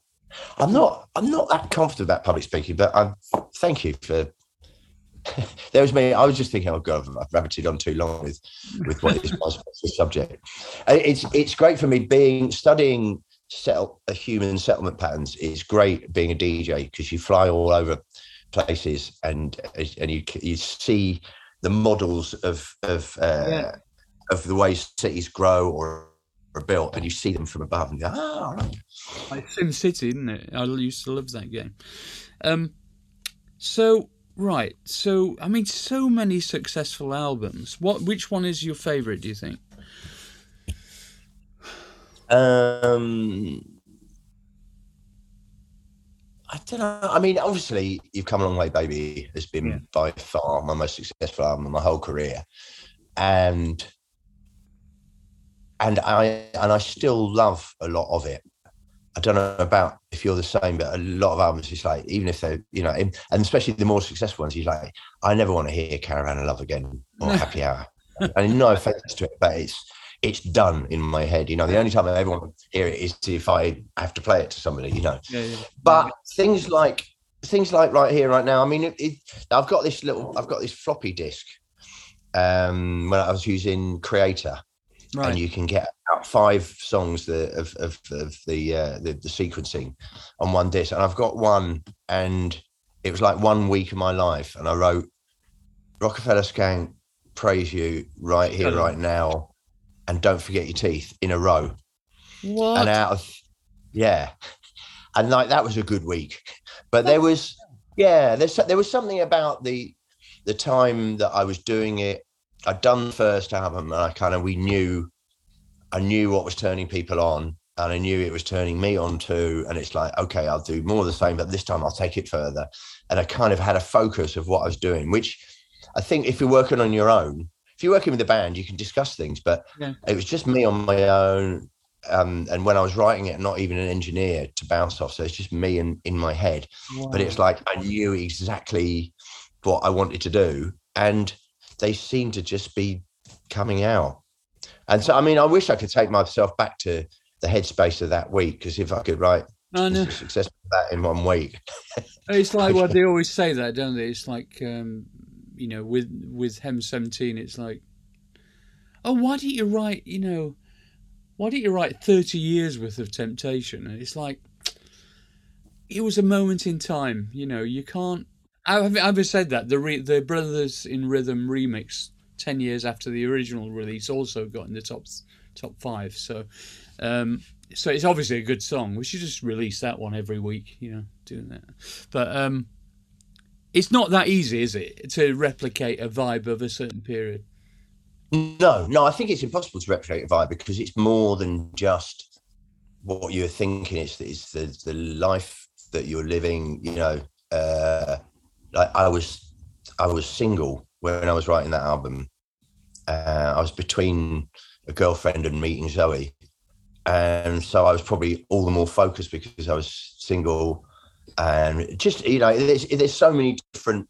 I'm not. I'm not that confident about public speaking, but I thank you for. there was me. I was just thinking, oh god, I've rabbited on too long with with what is my subject. It's it's great for me being studying settle, uh, human settlement patterns. It's great being a DJ because you fly all over places and and you you see the models of of uh, Yeah. of the way cities grow or are built, and you see them from above and go, oh, right. Like Sim City, isn't it? I used to love that game. Um, so right, so I mean, so many successful albums. What? Which one is your favourite? Do you think? Um, I don't know. I mean, obviously, you've come a long way, baby. Has been Yeah. by far my most successful album of my whole career, and and I and I still love a lot of it. I don't know about if you're the same, but a lot of albums is like, even if they, you know, and especially the more successful ones, he's like, I never want to hear Caravan of Love again or Happy Hour. and no offense to it, but it's it's done in my head. You know, the only time I ever want to hear it is if I have to play it to somebody. You know, Yeah, yeah. but things like things like right here, right now. I mean, it, it, I've got this little, I've got this floppy disk. Um, when I was using Creator, right. and you can get about five songs the, of of, of the, uh, the the sequencing on one disc. And I've got one, and it was like one week of my life, and I wrote Rockefeller Skank, praise you right here, right now, and don't forget your teeth in a row. what? And out of yeah, and like that was a good week. But there was yeah, there's there was something about the the time that I was doing it. I'd done the first album, and I kind of we knew, I knew what was turning people on, and I knew it was turning me on too. And it's like, okay, I'll do more of the same, but this time I'll take it further. And I kind of had a focus of what I was doing, which I think if you're working on your own, if you're working with a band, you can discuss things, but Yeah. it was just me on my own. Um, and when I was writing it, not even an engineer to bounce off, so it's just me in in my head but it's like I knew exactly what I wanted to do, and they seem to just be coming out. And so, I mean, I wish I could take myself back to the headspace of that week because if I could write I know. success that in one week, It's like what they always say that, don't they? It's like um, you know, with with Heaven Seventeen, it's like, oh, why didn't you write? You know, why didn't you write thirty years worth of Temptation? And it's like, it was a moment in time. You know, you can't. I've said that the re, the Brothers in Rhythm remix, ten years after the original release, also got in the top top five. So. Um, so it's obviously a good song. We should just release that one every week, you know, doing that. But um, it's not that easy, is it, to replicate a vibe of a certain period? no, no, I think it's impossible to replicate a vibe because it's more than just what you're thinking. It's, it's the the life that you're living. You know, uh, like I was, I was single when I was writing that album. Uh, I was between a girlfriend and meeting Zoe, and so I was probably all the more focused because I was single, and just you know, there's there's so many different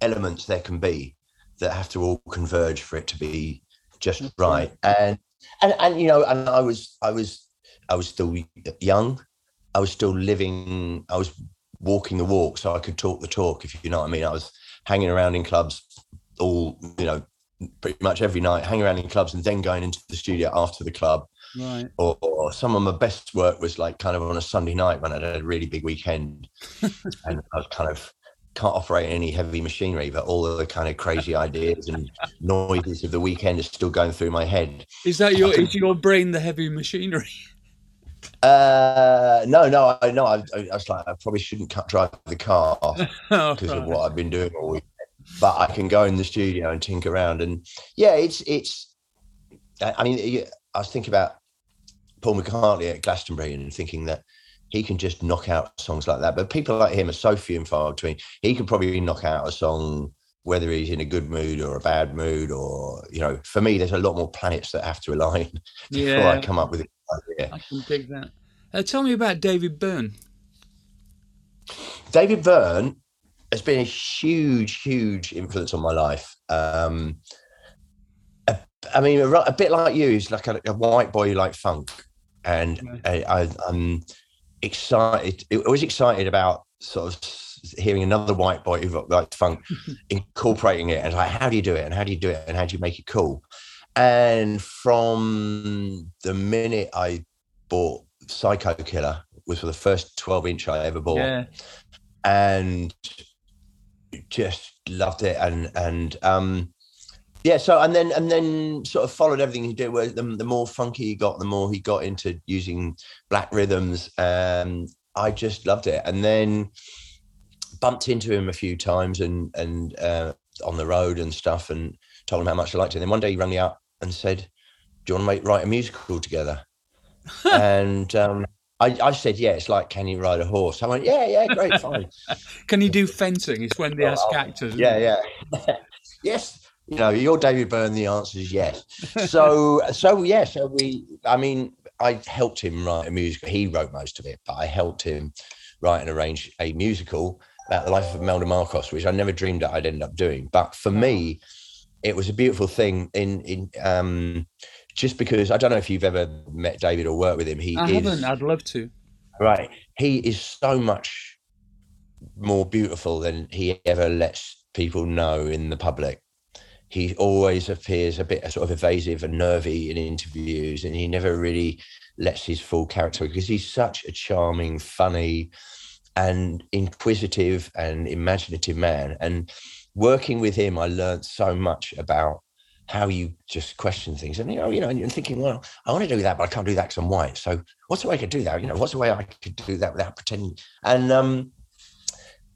elements there can be that have to all converge for it to be just right. And and and you know, and I was I was I was still young. I was still living. I was walking the walk, so I could talk the talk. If you know what I mean. I was hanging around in clubs all you know pretty much every night, hanging around in clubs and then going into the studio after the club. Right. Or, or some of my best work was like kind of on a Sunday night when I had a really big weekend, and I was kind of can't operate any heavy machinery, but all of the kind of crazy ideas and noises of the weekend are still going through my head. Is that your is your brain the heavy machinery? Uh, no, no, I know. I, I, was like, I probably shouldn't cut, drive the car Oh, because of what I've been doing all week. But I can go in the studio and tinker around, and yeah, it's it's. I mean, I was thinking about Paul McCartney at Glastonbury and thinking that he can just knock out songs like that. But people like him are so few and far between. He can probably knock out a song whether he's in a good mood or a bad mood, or you know, for me, there's a lot more planets that have to align before Yeah. I come up with an idea. I can dig that. Uh, tell me about David Byrne. David Byrne has been a huge, huge influence on my life. Um, uh, I mean, a, a bit like you, he's like a, a white boy who like funk, and I, I, I'm excited. I was excited about sort of hearing another white boy who liked funk incorporating it, and like, how do you do it, and how do you do it, and how do you make it cool? And from the minute I bought Psycho Killer, was for the first 12 inch I ever bought. Yeah. And just loved it. And, and, um, yeah, so and then and then sort of followed everything he did. Where the, the more funky he got, the more he got into using black rhythms. Um, I just loved it. And then bumped into him a few times and and uh, on the road and stuff, and told him how much I liked it. And then one day he rang me up and said, "Do you want to make write a musical together?" and um, I, I, said, yeah, it's like, can you ride a horse? I went, yeah, yeah, great, fine. can you do fencing? It's when they ask oh, actors. Yeah, yeah. yes. You know, you're David Byrne, the answer is yes. So, so yeah, so we, I mean, I helped him write a musical. He wrote most of it, but I helped him write and arrange a musical about the life of Imelda Marcos, which I never dreamed that I'd end up doing. But for me, it was a beautiful thing in in um just because I don't know if you've ever met David or worked with him. He I is, haven't. I'd love to. Right. He is so much more beautiful than he ever lets people know in the public. He always appears a bit sort of evasive and nervy in interviews, and he never really lets his full character because he's such a charming, funny, and inquisitive and imaginative man. And working with him, I learned so much about how you just question things. And you know, you know, and you're thinking, well, I want to do that, but I can't do that because I'm white. So what's the way I could do that? You know, what's the way I could do that without pretending? And um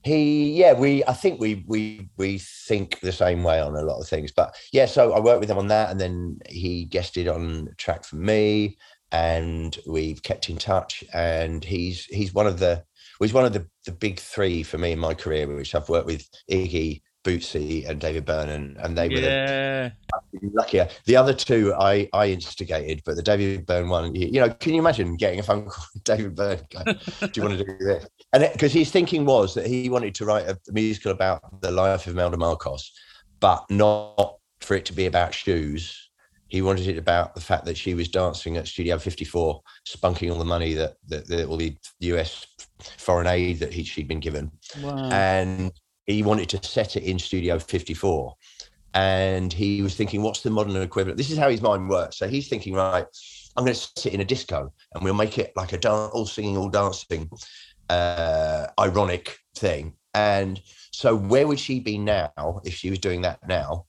he yeah, we I think we we we think the same way on a lot of things. But yeah, so I worked with him on that and then he guested on track for me and we've kept in touch and he's he's one of the he's one of the, the big three for me in my career, which I've worked with Iggy, Bootsy and David Byrne, and, they were yeah. the, luckier. The other two I I instigated, but the David Byrne one, you, you know, can you imagine getting a phone call from David Byrne? Going, Do you want to do this? And because his thinking was that he wanted to write a musical about the life of Imelda Marcos, but not for it to be about shoes. He wanted it about the fact that she was dancing at Studio 54, spunking all the money that, that, that all the US foreign aid that he, she'd been given. Wow. And he wanted to set it in Studio 54. And he was thinking, what's the modern equivalent? This is how his mind works. So he's thinking, right, I'm going to sit in a disco and we'll make it like a dance, all singing, all dancing, uh, ironic thing. And so, where would she be now if she was doing that now?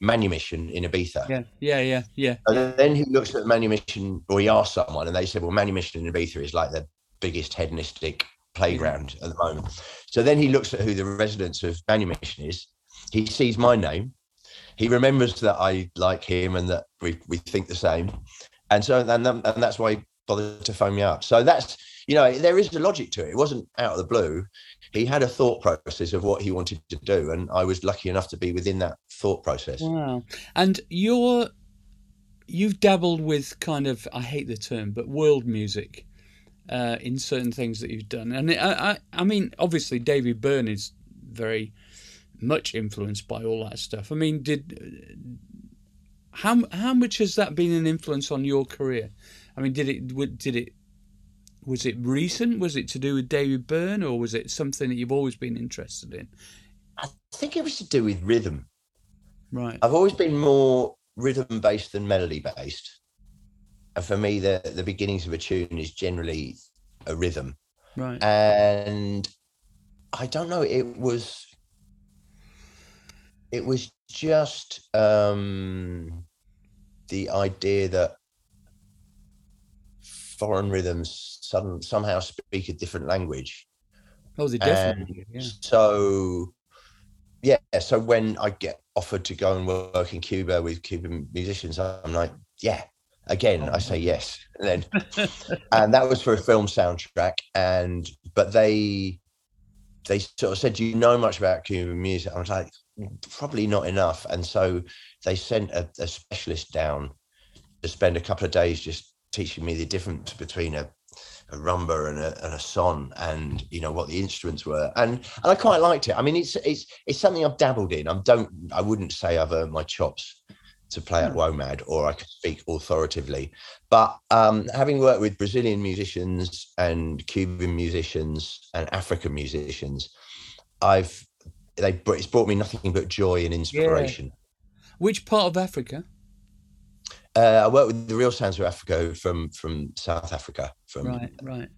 Manumission in Ibiza. Yeah, yeah, yeah, yeah. And then he looks at Manumission, or he asked someone, and they said, "Well, Manumission in Ibiza is like the biggest hedonistic playground at the moment. So then he looks at who the residents of Manumission is. He sees my name. He remembers that I like him and that we, we think the same. And so and, and that's why he bothered to phone me up. So that's you know there is a logic to it. It wasn't out of the blue. He had a thought process of what he wanted to do, and I was lucky enough to be within that thought process. Wow! And you're you've dabbled with kind of I hate the term, but world music uh, in certain things that you've done. And I, I, I mean, obviously, David Byrne is very much influenced by all that stuff. I mean, did how how much has that been an influence on your career? I mean, did it did it was it recent? Was it to do with David Byrne, or was it something that you've always been interested in? I think it was to do with rhythm. Right. I've always been more rhythm based than melody based and for me the the beginnings of a tune is generally a rhythm. Right. And i don't know it was it was just um the idea that foreign rhythms sudden, somehow speak a different language. Oh they definitely yeah. so yeah so when i get offered to go and work in cuba with cuban musicians i'm like yeah again i say yes and then. And that was for a film soundtrack and but they they sort of said do you know much about cuban music? I was like probably not enough. And so they sent a, a specialist down to spend a couple of days just teaching me the difference between a a rumba and a, and a son and you know what the instruments were. And and I quite liked it. I mean it's it's it's something I've dabbled in. I don't I wouldn't say I've earned my chops to play at WOMAD, or I could speak authoritatively. But um, having worked with Brazilian musicians and Cuban musicians and African musicians, I've they it's brought me nothing but joy and inspiration. Which part of Africa? Uh, I worked with the Real Sounds of Africa from from South Africa, from Right, right.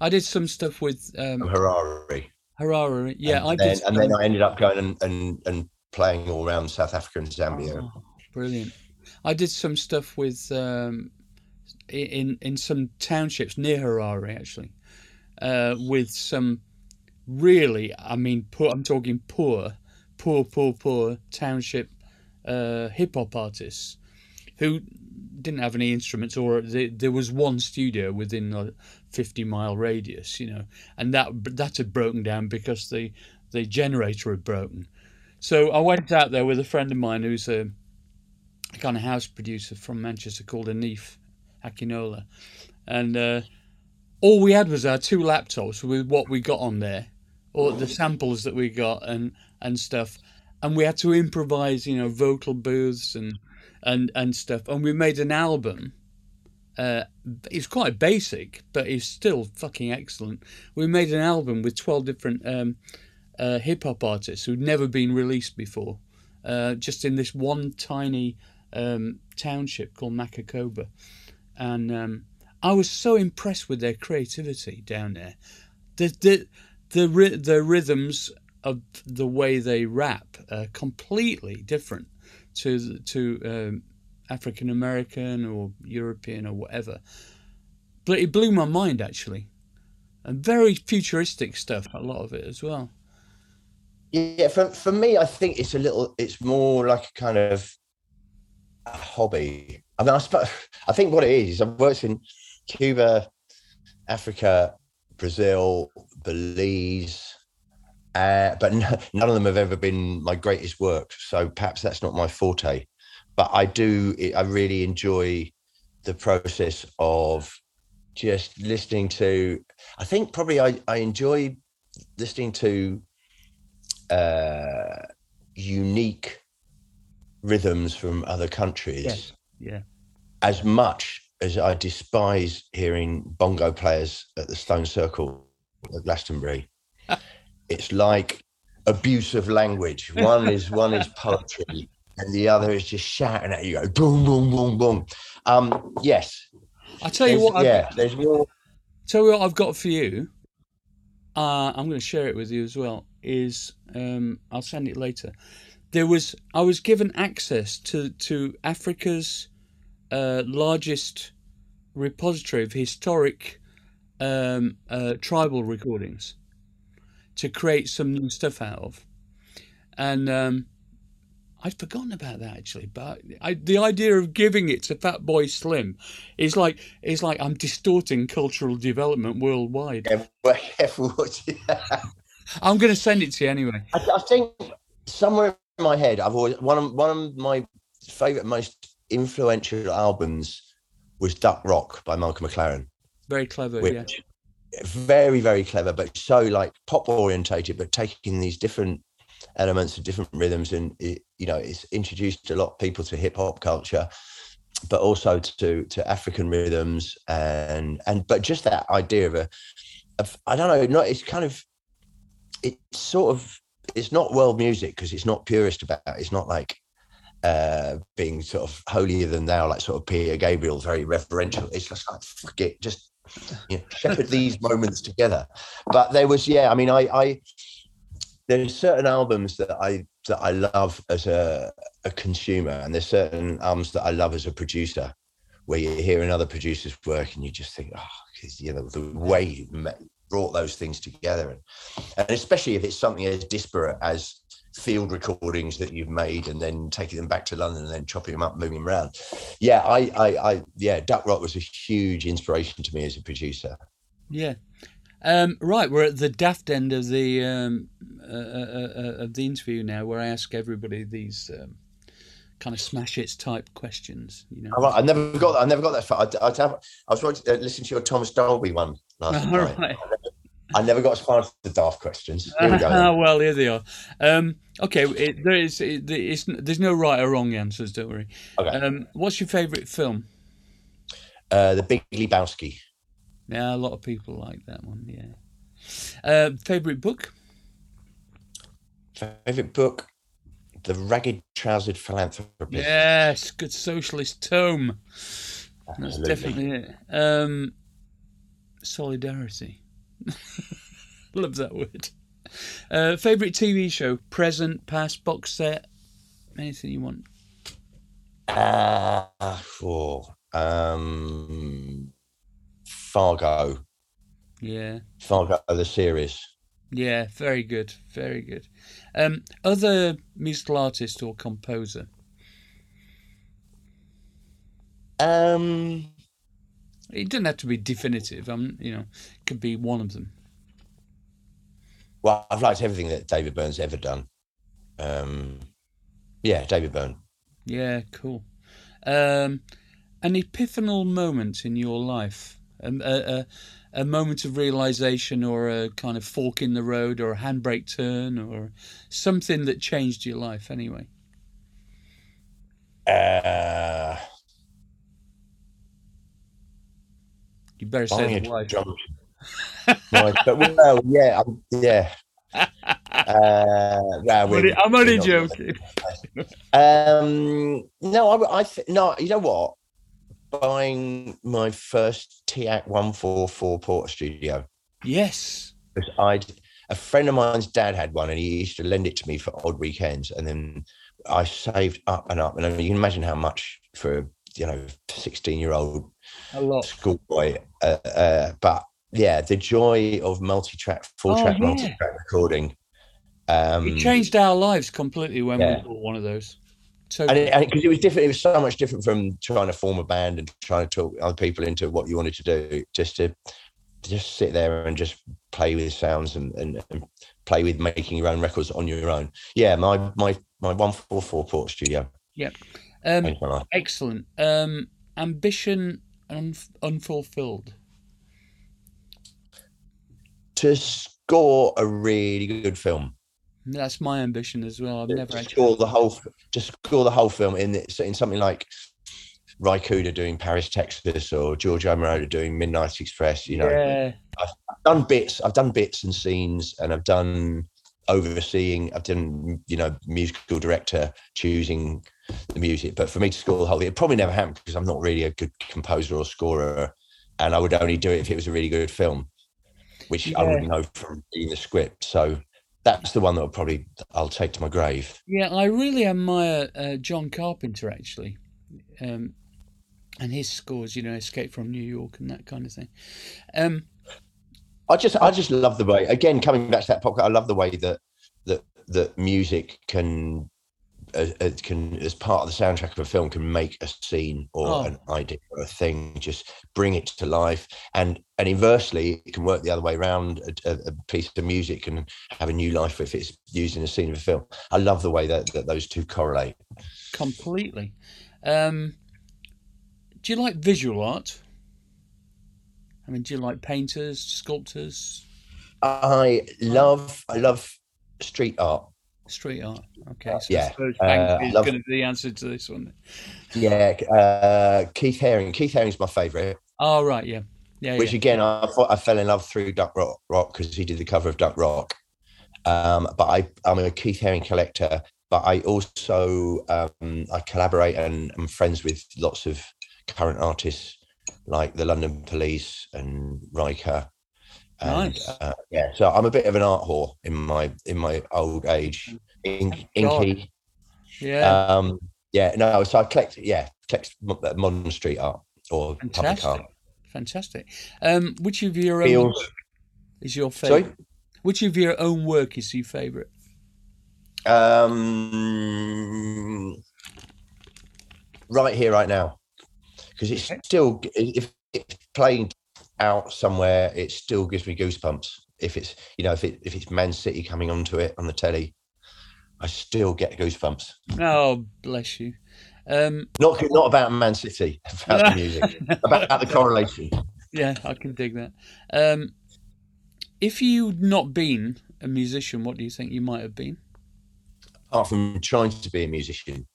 I did some stuff with um, Harare. Harare. Yeah, and I then, did. and then I ended up going and, and, and playing all around South Africa and Zambia. Oh, brilliant. I did some stuff with um, in in some townships near Harare actually, uh, with some really, I mean, poor, I'm talking poor, poor, poor, poor township uh, hip hop artists who didn't have any instruments, or they, there was one studio within a 50 mile radius, you know, and that that had broken down because the the generator had broken. So I went out there with a friend of mine who's a, a kind of house producer from Manchester called Aniff Akinola, and uh, all we had was our two laptops with what we got on there, or the samples that we got and and stuff, and we had to improvise, you know, vocal booths and and and stuff, and we made an album. Uh, it's quite basic, but it's still fucking excellent. We made an album with twelve different um, uh, hip hop artists who'd never been released before, uh, just in this one tiny um, township called Makokoba, and um, I was so impressed with their creativity down there. The the the the rhythms of the way they rap are completely different to to um, African American or European or whatever. But it blew my mind actually, and very futuristic stuff. A lot of it as well. Yeah, for for me, I think it's a little. It's more like a kind of a hobby. I mean, I suppose I think what it is. I've worked in Cuba, Africa, Brazil, Belize, uh, but none of them have ever been my greatest work. So perhaps that's not my forte. But I do. I really enjoy the process of just listening to. I think probably I I enjoy listening to uh, unique rhythms from other countries Yes. Yeah. as much as I despise hearing bongo players at the Stone Circle at Glastonbury. it's like abuse of language. One is one is poetry, and the other is just shouting at you, go boom, boom, boom, boom. Um, yes, I tell you there's- what. I've, yeah, there's more. Tell you what I've got for you. Uh, I'm going to share it with you as well. Is um, I'll send it later. There was I was given access to to Africa's uh, largest repository of historic um, uh, tribal recordings to create some new stuff out of, and um, I'd forgotten about that actually. But I, the idea of giving it to Fatboy Slim is like is like I'm distorting cultural development worldwide. Yeah, well, careful I'm going to send it to you anyway. I, I think somewhere my head, I've always one of one of my favorite, most influential albums was Duck Rock by Malcolm McLaren, Very clever, which yeah. very very clever, but so like pop orientated, but taking these different elements of different rhythms, and it, you know, it's introduced a lot of people to hip hop culture. But also to to African rhythms and and but just that idea of a of I don't know, not it's kind of it's sort of it's not world music because it's not purist about it. it's not like uh being sort of holier than thou like sort of peter gabriel very reverential it's just like fuck it just you know, shepherd these moments together but there was yeah i mean i i there's certain albums that i that i love as a, a consumer and there's certain albums that i love as a producer where you're hearing other producers work and you just think oh you know the way you brought those things together and and especially if it's something as disparate as field recordings that you've made and then taking them back to London and then chopping them up, moving them around. Yeah, I, I, I yeah, Duck Rock was a huge inspiration to me as a producer. Yeah. Um, right, we're at the daft end of the um, uh, uh, uh, of the interview now, where I ask everybody these um, kind of smash hits type questions. You know. I, I never got, I never got that far. I, I, I was watching, uh, listening to your Thomas Dolby one All night. right. I never got as far as the daft questions. Here we go. Well, here they are. Um, okay, it, there is. It, it's, there's no right or wrong answers. Don't worry. Okay. Um, what's your favourite film? Uh, the Big Lebowski. Yeah, a lot of people like that one. Yeah. Uh, favorite book? Favorite book? The Ragged Trousered Philanthropist. Yes, good socialist tome. That's Absolutely. definitely it. Um, solidarity. Love that word. Uh, favorite TV show? Present, past, box set, anything you want. Ah, for um, Fargo. Yeah, Fargo, the series. yeah, very good, very good. Um, other musical artist or composer? Um, It doesn't have to be definitive. Um, you know, it could be one of them. well, I've liked everything that David Byrne's ever done. Um, yeah, David Byrne. Yeah, cool. Um, an epiphanal moment in your life, a, a, a, a moment of realization, or a kind of fork in the road, or a handbrake turn, or something that changed your life. Anyway, Uh, you better say the drum- Right, but well, yeah, I'm, yeah. Uh, only, we're- I'm only we're not- joking. Um, no, I, I th- no, you know what? Buying my first TAC one four four Portastudio. Yes. I'd a friend of mine's dad had one, and he used to lend it to me for odd weekends, and then I saved up and up, and I mean, you can imagine how much for a you know sixteen year old A lot. schoolboy. Uh, uh, but yeah, the joy of multi track, full Oh, track, yeah. multi track recording. Um, It changed our lives completely when yeah. we bought one of those. So and because it, it was different, it was so much different from trying to form a band and trying to talk other people into what you wanted to do. Just to just sit there and just play with sounds and, and, and play with making your own records on your own. Yeah, my my my one four four Portastudio. um, changed my excellent. Um, ambition un- unfulfilled. To score a really good film, That's my ambition as well. I've never to actually. score the whole, to score the whole film in in something like Cooder doing Paris, Texas, or George Moroder doing Midnight Express. You know, Yeah, done bits. I've done bits and scenes, and I've done overseeing. I've done you know musical director choosing the music. But for me to score the whole thing, it probably never happened because I'm not really a good composer or scorer, and I would only do it if it was a really good film, which I wouldn't know from reading the script. So that's the one that I'll probably I'll take to my grave. yeah. I really admire uh, John Carpenter actually, um, and his scores. You know, Escape from New York and that kind of thing. Um, I just I just love the way again coming back to that podcast. I love the way that that that music can uh, can as part of the soundtrack of a film can make a scene or Oh. an idea or a thing just bring it to life and and inversely it can work the other way around a, a, a piece of music can have a new life if it's used in a scene of a film i love the way that, that those two correlate completely. Um, do you like visual art? I mean, do you like painters, sculptors, i love i love street art street art? Okay, so Yeah, I uh, is going to be the answer to this one. yeah uh keith haring keith haring's my favorite Oh, right, yeah, yeah, which yeah. again I thought I fell in love through Duck Rock Rock because he did the cover of Duck Rock. Um, but I I'm a Keith Haring collector, but I also um, I collaborate and am friends with lots of current artists like the London Police and Ryca. And, Nice. uh, yeah, so I'm a bit of an art whore in my in my old age. Ink, inky. yeah. Um, yeah, no, so I collect yeah collect modern street art or public art. Fantastic. Um, which of your own Feels work is your sorry. favorite? Which of your own work is your favorite? Um, right here, right now, because it's still if it's playing out somewhere, it still gives me goosebumps. If it's you know if it if it's Man City coming onto it on the telly, I still get goosebumps. Oh, bless you. Um, Not not about Man City, about the music, about the correlation. yeah, I can dig that. Um, if you'd not been a musician, what do you think you might have been? Apart from trying to be a musician,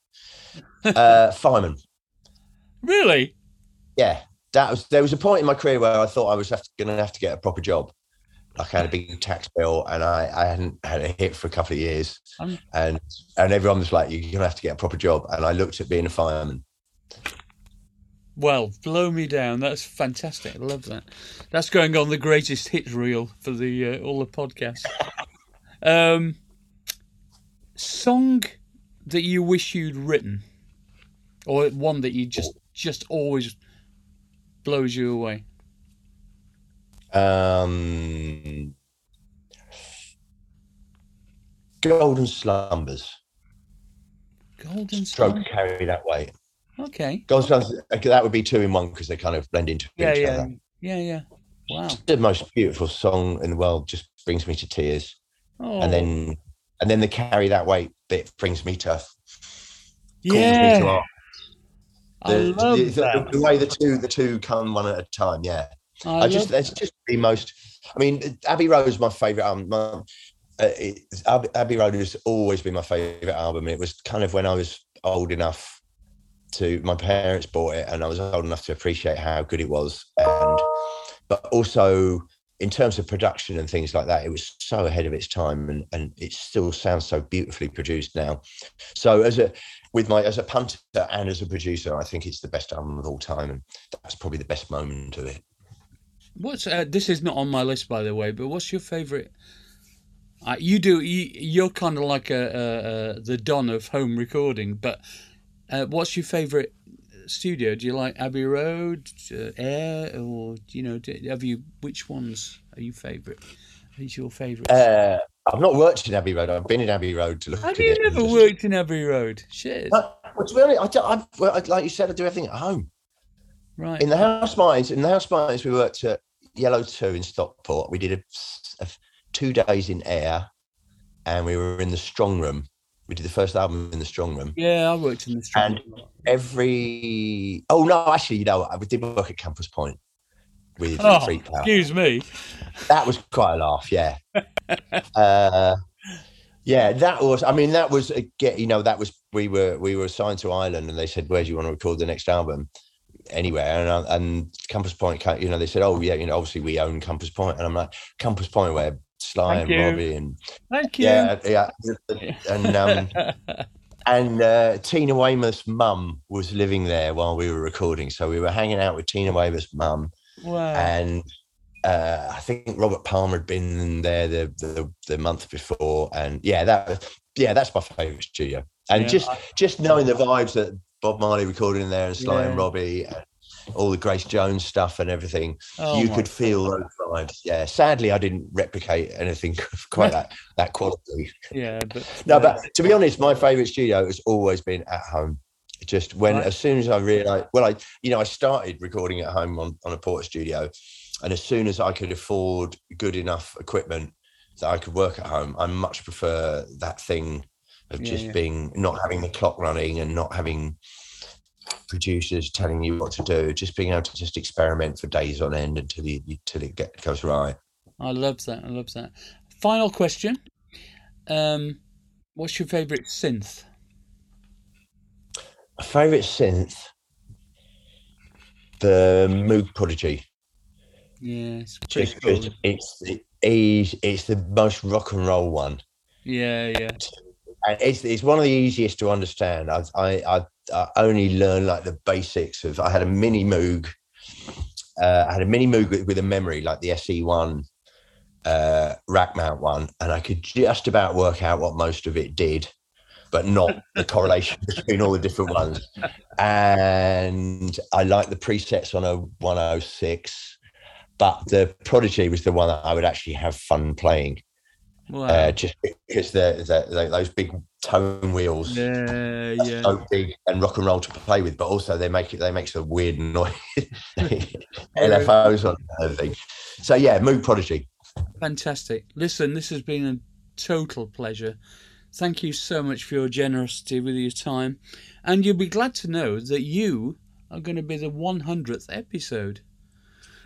uh, fireman. Really? Yeah, that was. There was a point in my career where I thought I was going to have to get a proper job. Like I had a big tax bill, and I, I hadn't had a hit for a couple of years, Um, and and everyone was like, "You're going to have to get a proper job." And I looked at being a fireman. Well, blow me down. That's fantastic. I love that. That's going on the greatest hits reel for the uh, all the podcasts. um, song that you wish you'd written, or one that you just just always blows you away. Um, Golden Slumbers. Golden Stroke carry that weight. Okay. Golden Slumbers. okay, That would be two in one because they kind of blend into Yeah, each yeah, other. yeah, yeah. Wow. The most beautiful song in the world just brings me to tears, Oh, and then and then the carry that weight bit brings me to calls me to art. I The, love the, the- that. the way the two the two come one at a time. Yeah. I, I just that's just the most. I mean, Abbey Road is my favorite album. My, uh, it, Abbey, Abbey Road has always been my favorite album. It was kind of when I was old enough to. My parents bought it, and I was old enough to appreciate how good it was. And but also in terms of production and things like that, it was so ahead of its time, and and it still sounds so beautifully produced now. So as a with my as a punter and as a producer, I think it's the best album of all time, and that's probably the best moment of it. What's uh, this is not on my list by the way, but what's your favourite? Uh, you do you, you're kind of like a, a, a the don of home recording, but uh, what's your favourite studio? Do you like Abbey Road, uh, Air, or you know? Do, have you which ones are you favourite? Who's your favourite? I've not worked in Abbey Road. I've been in Abbey Road to look have at you never just- worked in Abbey Road? Shit, But, well, to be honest, I, I, like you said, I do everything at home. right? In the Housemartins, in the Housemartins, we worked at Yellow Two in Stockport. We did a, a- two days in Air, and we were in the Strong Room. We did the first album in the Strong Room. yeah, I worked in the street. And every oh no, actually, you know, I did work at Compass Point with oh, Freak Power. excuse me. That was quite a laugh, yeah. uh, yeah, that was. I mean, that was a get. You know, that was we were we were assigned to Island, and they said, "Where do you want to record the next album?" Anywhere, and I- and Compass Point, you know, they said, "Oh yeah, you know, obviously we own Compass Point," and I'm like, "Compass Point, where Sly Thank and you. Robbie and Thank you. yeah, yeah, and um, and uh, Tina Weymouth's mum was living there while we were recording, so we were hanging out with Tina Weymouth's mum, wow. and uh, I think Robert Palmer had been there the, the the month before, and yeah, that yeah, that's my favourite studio, and Yeah, just I- just knowing the vibes that Bob Marley recorded in there, and Sly and Robbie, and all the Grace Jones stuff and everything, Oh you could feel those vibes. Yeah, sadly, I didn't replicate anything quite that that quality. Yeah, but No, but to be honest, my favourite studio has always been at home. Just when, Right. as soon as I realised, well, I, you know, I started recording at home on, on a Portastudio, and as soon as I could afford good enough equipment that I could work at home, I much prefer that thing of Yeah, just yeah. being not having the clock running and not having producers telling you what to do, just being able to just experiment for days on end until you until it get, goes right. I love that. I love that. Final question. Um, what's your favourite synth? My favourite synth, the Moog Prodigy. Yeah, it's cool. it's it is it's the most rock and roll one Yeah, yeah. and it's it's one of the easiest to understand i i i, I only learned like the basics of i had a Minimoog uh, i had a Minimoog with, with a memory like the se1 uh rack mount one and i could just about work out what most of it did but not the correlation between all the different ones and i like the presets on a 106 but the prodigy was the one that i would actually have fun playing Wow. uh, just because they're, they're, they're those big tone wheels yeah, are yeah. so big and rock and roll to play with, but also they make it they make some weird noise, LFOs on everything. So yeah, Moog Prodigy. Fantastic. Listen, this has been a total pleasure. Thank you so much for your generosity with your time. And you'll be glad to know that you are going to be the 100th episode.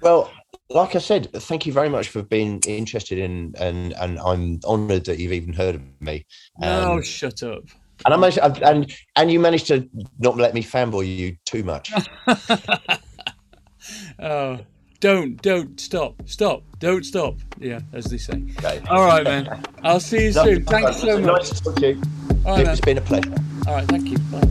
Well, like I said, thank you very much for being interested in, and and I'm honoured that you've even heard of me. Um, shut up. and I managed, and and you managed to not let me fanboy you too much. Oh, don't, don't stop, stop, don't stop. Yeah, as they say. Okay. All right, man. I'll see you soon. Thanks so much. Nice to talk to you. All right, man. It's been a pleasure. All right, thank you. Bye.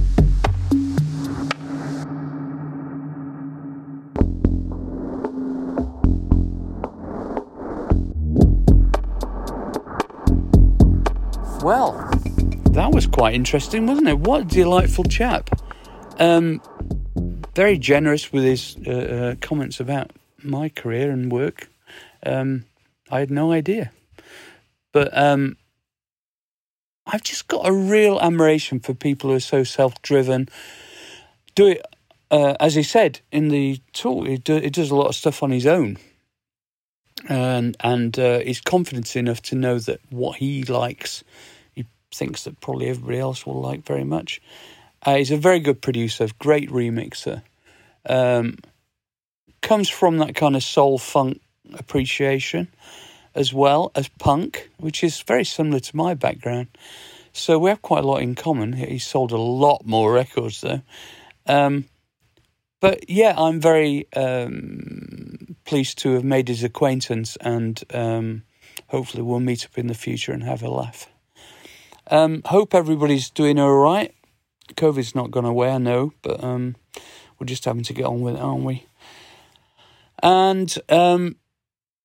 Well, that was quite interesting, wasn't it? What a delightful chap. Um, very generous with his uh, uh, comments about my career and work. Um, I had no idea. But um, I've just got a real admiration for people who are so self-driven. Do it, uh, as he said in the talk. He, do, he does a lot of stuff on his own, and and uh, he's confident enough to know that what he likes, he thinks that probably everybody else will like very much. Uh, he's a very good producer, great remixer. Um, comes from that kind of soul funk appreciation as well as punk, which is very similar to my background. So we have quite a lot in common. He sold a lot more records though. Um, but yeah, I'm very um, pleased to have made his acquaintance, and um, hopefully we'll meet up in the future and have a laugh. Um, hope everybody's doing all right. COVID's not gone away, I know, but um, we're just having to get on with it, aren't we? And um,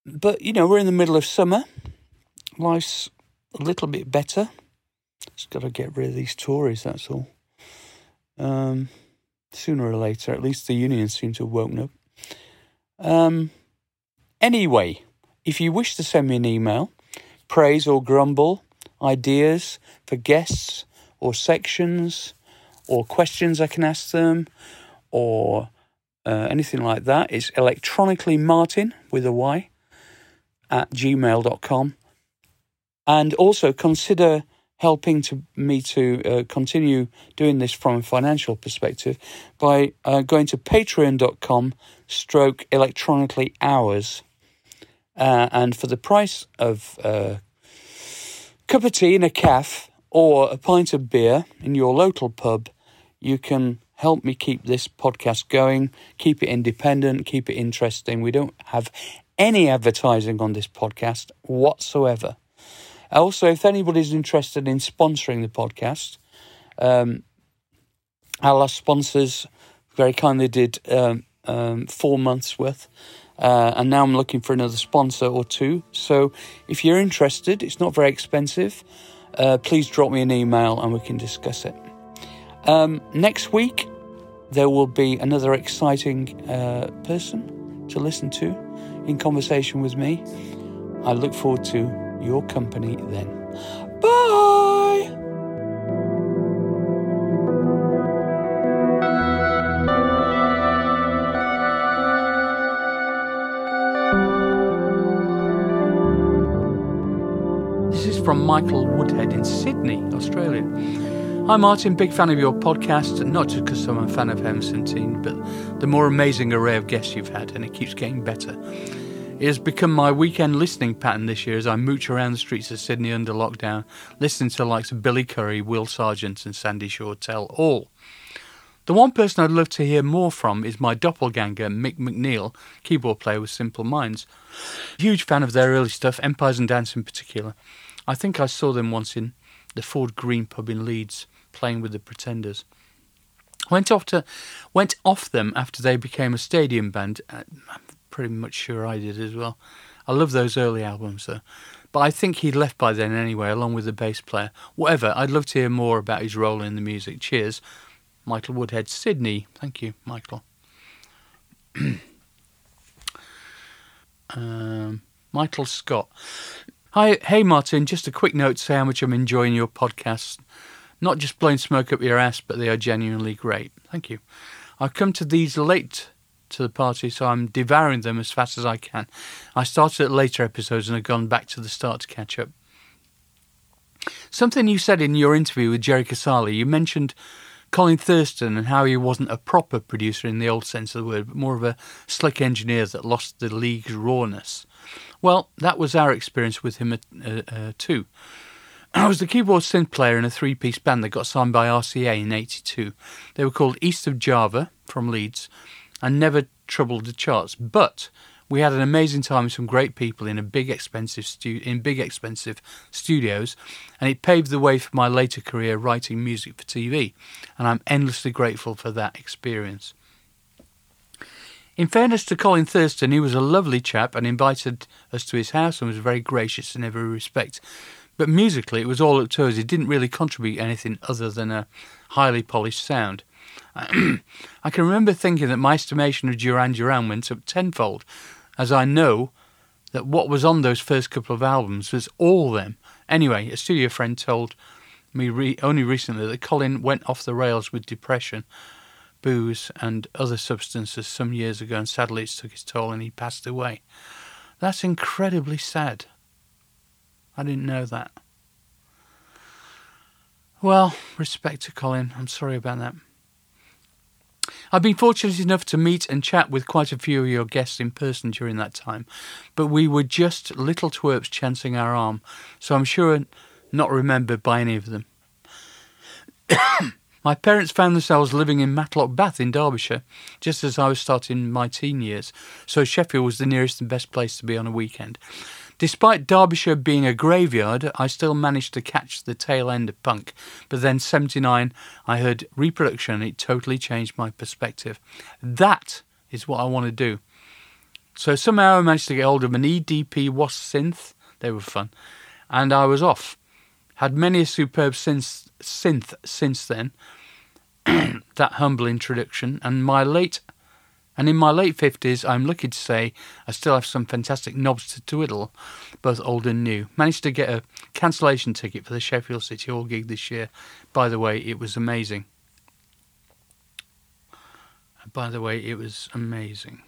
but you know, we're in the middle of summer. Life's a little bit better. Just got to get rid of these Tories. That's all. Um, sooner or later, at least the unions seem to have woken up. Um, anyway, if you wish to send me an email, praise or grumble, ideas for guests or sections, or questions I can ask them, or uh, anything like that, it's electronically Martin with a Y at gmail.com. And also consider helping to me to uh, continue doing this from a financial perspective by uh, going to patreon.com stroke electronically yours. Uh, and for the price of a cup of tea in a cafe or a pint of beer in your local pub, you can help me keep this podcast going, keep it independent, keep it interesting. We don't have any advertising on this podcast whatsoever. Also, if anybody's interested in sponsoring the podcast, um, our last sponsors very kindly did um, um, four months worth. Uh, and now I'm looking for another sponsor or two. So if you're interested, it's not very expensive. Uh, please drop me an email and we can discuss it. Um, next week, there will be another exciting uh, person to listen to in conversation with me. I look forward to your company then. Bye! This is from Michael Woodhead in Sydney, Australia. Hi Martin, big fan of your podcast, not just because I'm a fan of M17, but the more amazing array of guests you've had, and it keeps getting better. It has become my weekend listening pattern this year as I mooch around the streets of Sydney under lockdown, listening to likes of Billy Currie, Will Sergeant, and Sandie Shaw tell all. The one person I'd love to hear more from is my doppelganger, Mick McNeil, keyboard player with Simple Minds. Huge fan of their early stuff, Empires and Dance in particular. I think I saw them once in the Fforde Green pub in Leeds, playing with the Pretenders. Went off to, went off them after they became a stadium band. Uh, I'm pretty much sure I did as well. I love those early albums though. But I think he'd left by then anyway, along with the bass player. Whatever, I'd love to hear more about his role in the music. Cheers. Michael Woodhead, Sydney. Thank you, Michael. um, Michael Scott. Hi, hey Martin. Just a quick note to say how much I'm enjoying your podcasts. Not just blowing smoke up your ass, but they are genuinely great. Thank you. I've come to these late to the party, so I'm devouring them as fast as I can. I started at later episodes and have gone back to the start to catch up. Something you said in your interview with Jerry Casale, you mentioned Colin Thurston and how he wasn't a proper producer in the old sense of the word, but more of a slick engineer that lost the league's rawness. Well, that was our experience with him uh, uh, too. I was the keyboard synth player in a three piece band that got signed by RCA in 82. They were called East of Java from Leeds and never troubled the charts. But we had an amazing time with some great people in a big expensive stu- in big expensive studios and it paved the way for my later career writing music for TV and I'm endlessly grateful for that experience. In fairness to Colin Thurston, he was a lovely chap and invited us to his house and was very gracious in every respect. But musically, it was all up to us. He didn't really contribute anything other than a highly polished sound. I can remember thinking that my estimation of Duran Duran went up tenfold, as I know that what was on those first couple of albums was all them. Anyway, a studio friend told me re- only recently that Colin went off the rails with depression, booze, and other substances some years ago, and sadly it took its toll and he passed away. That's incredibly sad. I didn't know that. Well, respect to Colin. I'm sorry about that. I've been fortunate enough to meet and chat with quite a few of your guests in person during that time, but we were just little twerps chancing our arm, so I'm sure not remembered by any of them. my parents found themselves living in Matlock Bath in Derbyshire, just as I was starting my teen years, so Sheffield was the nearest and best place to be on a weekend. Despite Derbyshire being a graveyard, I still managed to catch the tail end of punk. But then 79, I heard reproduction and it totally changed my perspective. That is what I want to do. So somehow I managed to get hold of an EDP Wasp synth. They were fun. And I was off. Had many a superb synth, synth since then. that humble introduction. And my late and in my late 50s, I'm lucky to say I still have some fantastic knobs to twiddle, both old and new. Managed to get a cancellation ticket for the Sheffield City Hall gig this year. By the way, it was amazing. By the way, it was amazing.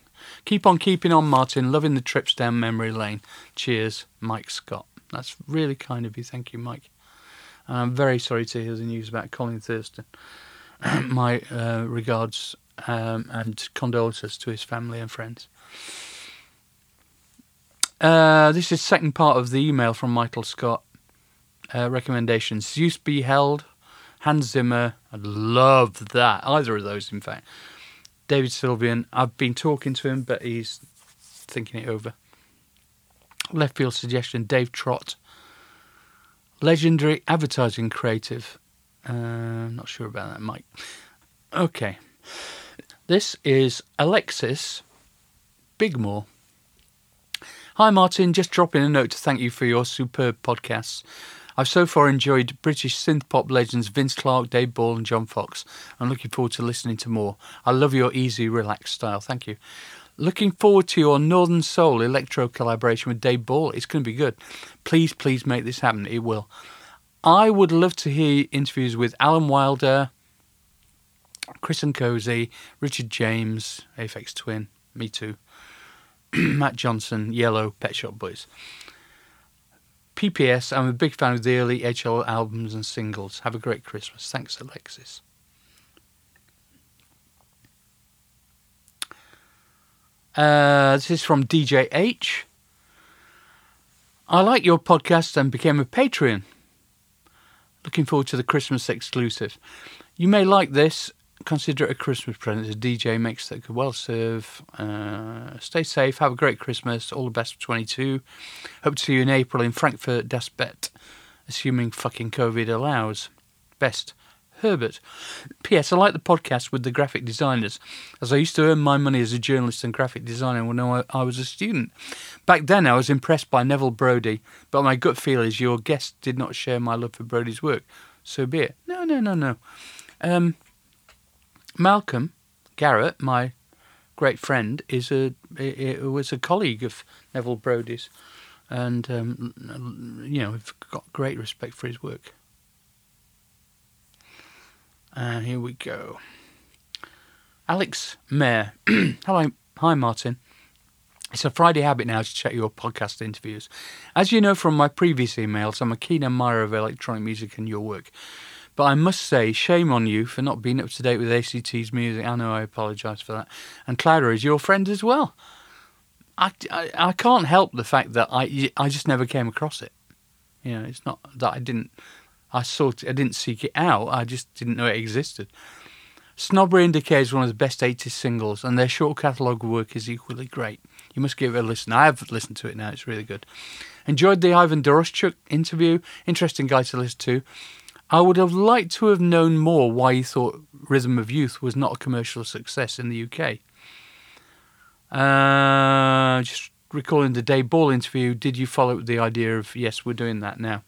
Keep on keeping on, Martin. Loving the trips down memory lane. Cheers, Mike Scott. That's really kind of you. Thank you, Mike. And I'm very sorry to hear the news about Colin Thurston. My uh, regards um, and condolences to his family and friends. Uh, this is second part of the email from Michael Scott. Uh, recommendations: Zeus B. Held, Hans Zimmer. I'd love that. Either of those, in fact. David Sylvian. I've been talking to him, but he's thinking it over. Left field suggestion: Dave Trott. Legendary advertising creative. Uh, not sure about that, Mike. Okay. This is Alexis Bigmore. Hi, Martin. Just dropping a note to thank you for your superb podcasts. I've so far enjoyed British synth pop legends Vince Clarke, Dave Ball, and John Foxx. I'm looking forward to listening to more. I love your easy, relaxed style. Thank you. Looking forward to your Northern Soul electro collaboration with Dave Ball. It's going to be good. Please, please make this happen. It will. I would love to hear interviews with Alan Wilder, Chris and Cosey, Richard James, Aphex Twin, me too, Matt Johnson, Yello, Pet Shop Boys. PPS, I'm a big fan of the early HL albums and singles. Have a great Christmas. Thanks, Alexis. Uh, this is from DJ H. I like your podcast and became a Patreon. Looking forward to the Christmas exclusive. You may like this consider it a Christmas present. A DJ mix that could well serve. Uh, stay safe. Have a great Christmas. All the best for 22. Hope to see you in April in Frankfurt Das Bett, assuming fucking COVID allows. Best. Herbert. P.S. I like the podcast with the graphic designers, as I used to earn my money as a journalist and graphic designer when I was a student. Back then, I was impressed by Neville Brody, but my gut feel is your guest did not share my love for Brody's work. So be it. No, no, no, no. Um, Malcolm Garrett, my great friend, is a was a colleague of Neville Brody's, and um, you know, we've got great respect for his work. And here we go. Alex Mayer. Hello, hi Martin. It's a Friday habit now to check your podcast interviews. As you know from my previous emails, I'm a keen admirer of electronic music and your work. But I must say, shame on you for not being up to date with ACT's music. I know I apologise for that. And Clara is your friend as well. I, I, I can't help the fact that I, I just never came across it. You know, it's not that I didn't I sought I didn't seek it out. I just didn't know it existed. Snobbery Decay is one of the best 80s singles, and their short catalogue work is equally great. You must give it a listen. I have listened to it now, it's really good. Enjoyed the Ivan Doroschuk interview. Interesting guy to listen to. I would have liked to have known more why he thought Rhythm of Youth was not a commercial success in the UK. Uh, just recalling the Dave Ball interview, did you follow the idea of, yes, we're doing that now?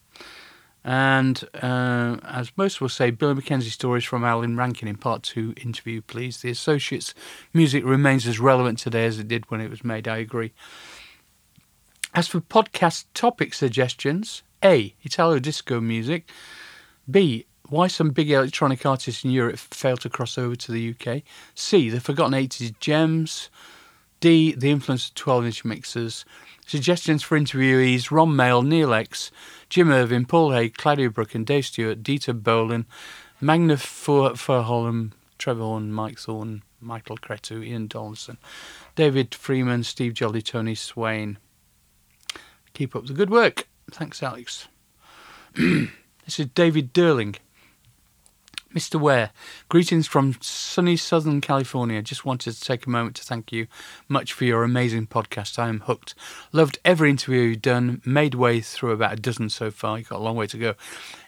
And uh, as most will say, Billy Mackenzie stories from Alan Rankine in part two interview, please. The Associates music remains as relevant today as it did when it was made, I agree. As for podcast topic suggestions, A. Italo disco music. B. Why some big electronic artists in Europe failed to cross over to the UK. C. The forgotten 80s gems. D. The influence of 12 inch mixers. Suggestions for interviewees Ron Mael, Neal X, Jim Irvin, Paul Haig, Claudia Brook, and Dave Stewart, Dieter Bohlen, Magna Furholm, Trevor Horn, Mike Thorne, Michael Cretu, Ian Donaldson, David Freeman, Steve Jolley, Tony Swain. Keep up the good work. Thanks, Alex. this is David Derling. Mr. Ware, greetings from sunny Southern California. Just wanted to take a moment to thank you much for your amazing podcast. I am hooked. Loved every interview you've done, made way through about a dozen so far. You've got a long way to go.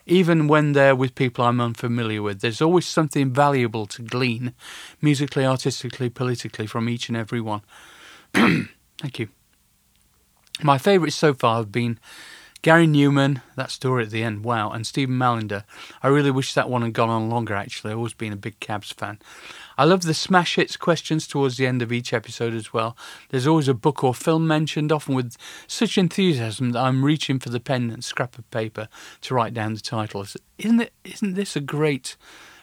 Even when they're with people I'm unfamiliar with, there's always something valuable to glean, musically, artistically, politically, from each and every one. thank you. My favourites so far have been Gary Numan, that story at the end, wow, and Stephen Mallinder. I really wish that one had gone on longer, actually. I've always been a big Cabs fan. I love the smash hits questions towards the end of each episode as well. There's always a book or film mentioned, often with such enthusiasm that I'm reaching for the pen and scrap of paper to write down the titles. Isn't it? Isn't this a great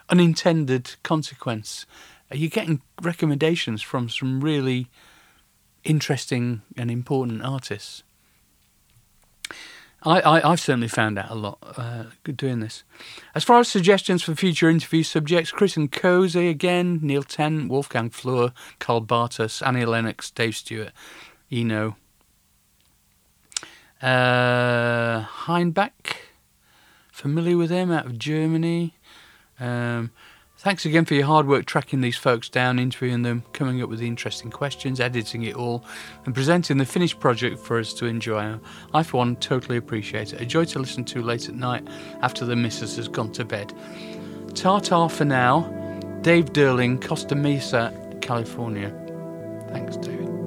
unintended consequence? Are you getting recommendations from some really interesting and important artists? I, I, have certainly found out a lot uh, doing this. As far as suggestions for future interview subjects, Chris and Cosey again, Neil Ten, Wolfgang Flür, Karl Bartos, Annie Lennox, Dave Stewart, Eno. Uh, Heinbach, familiar with him out of Germany. Um, Thanks again for your hard work tracking these folks down, interviewing them, coming up with the interesting questions, editing it all, and presenting the finished project for us to enjoy. I, for one, totally appreciate it. A joy to listen to late at night after the missus has gone to bed. Tartar for now. Dave Derling, Costa Mesa, California. Thanks, David.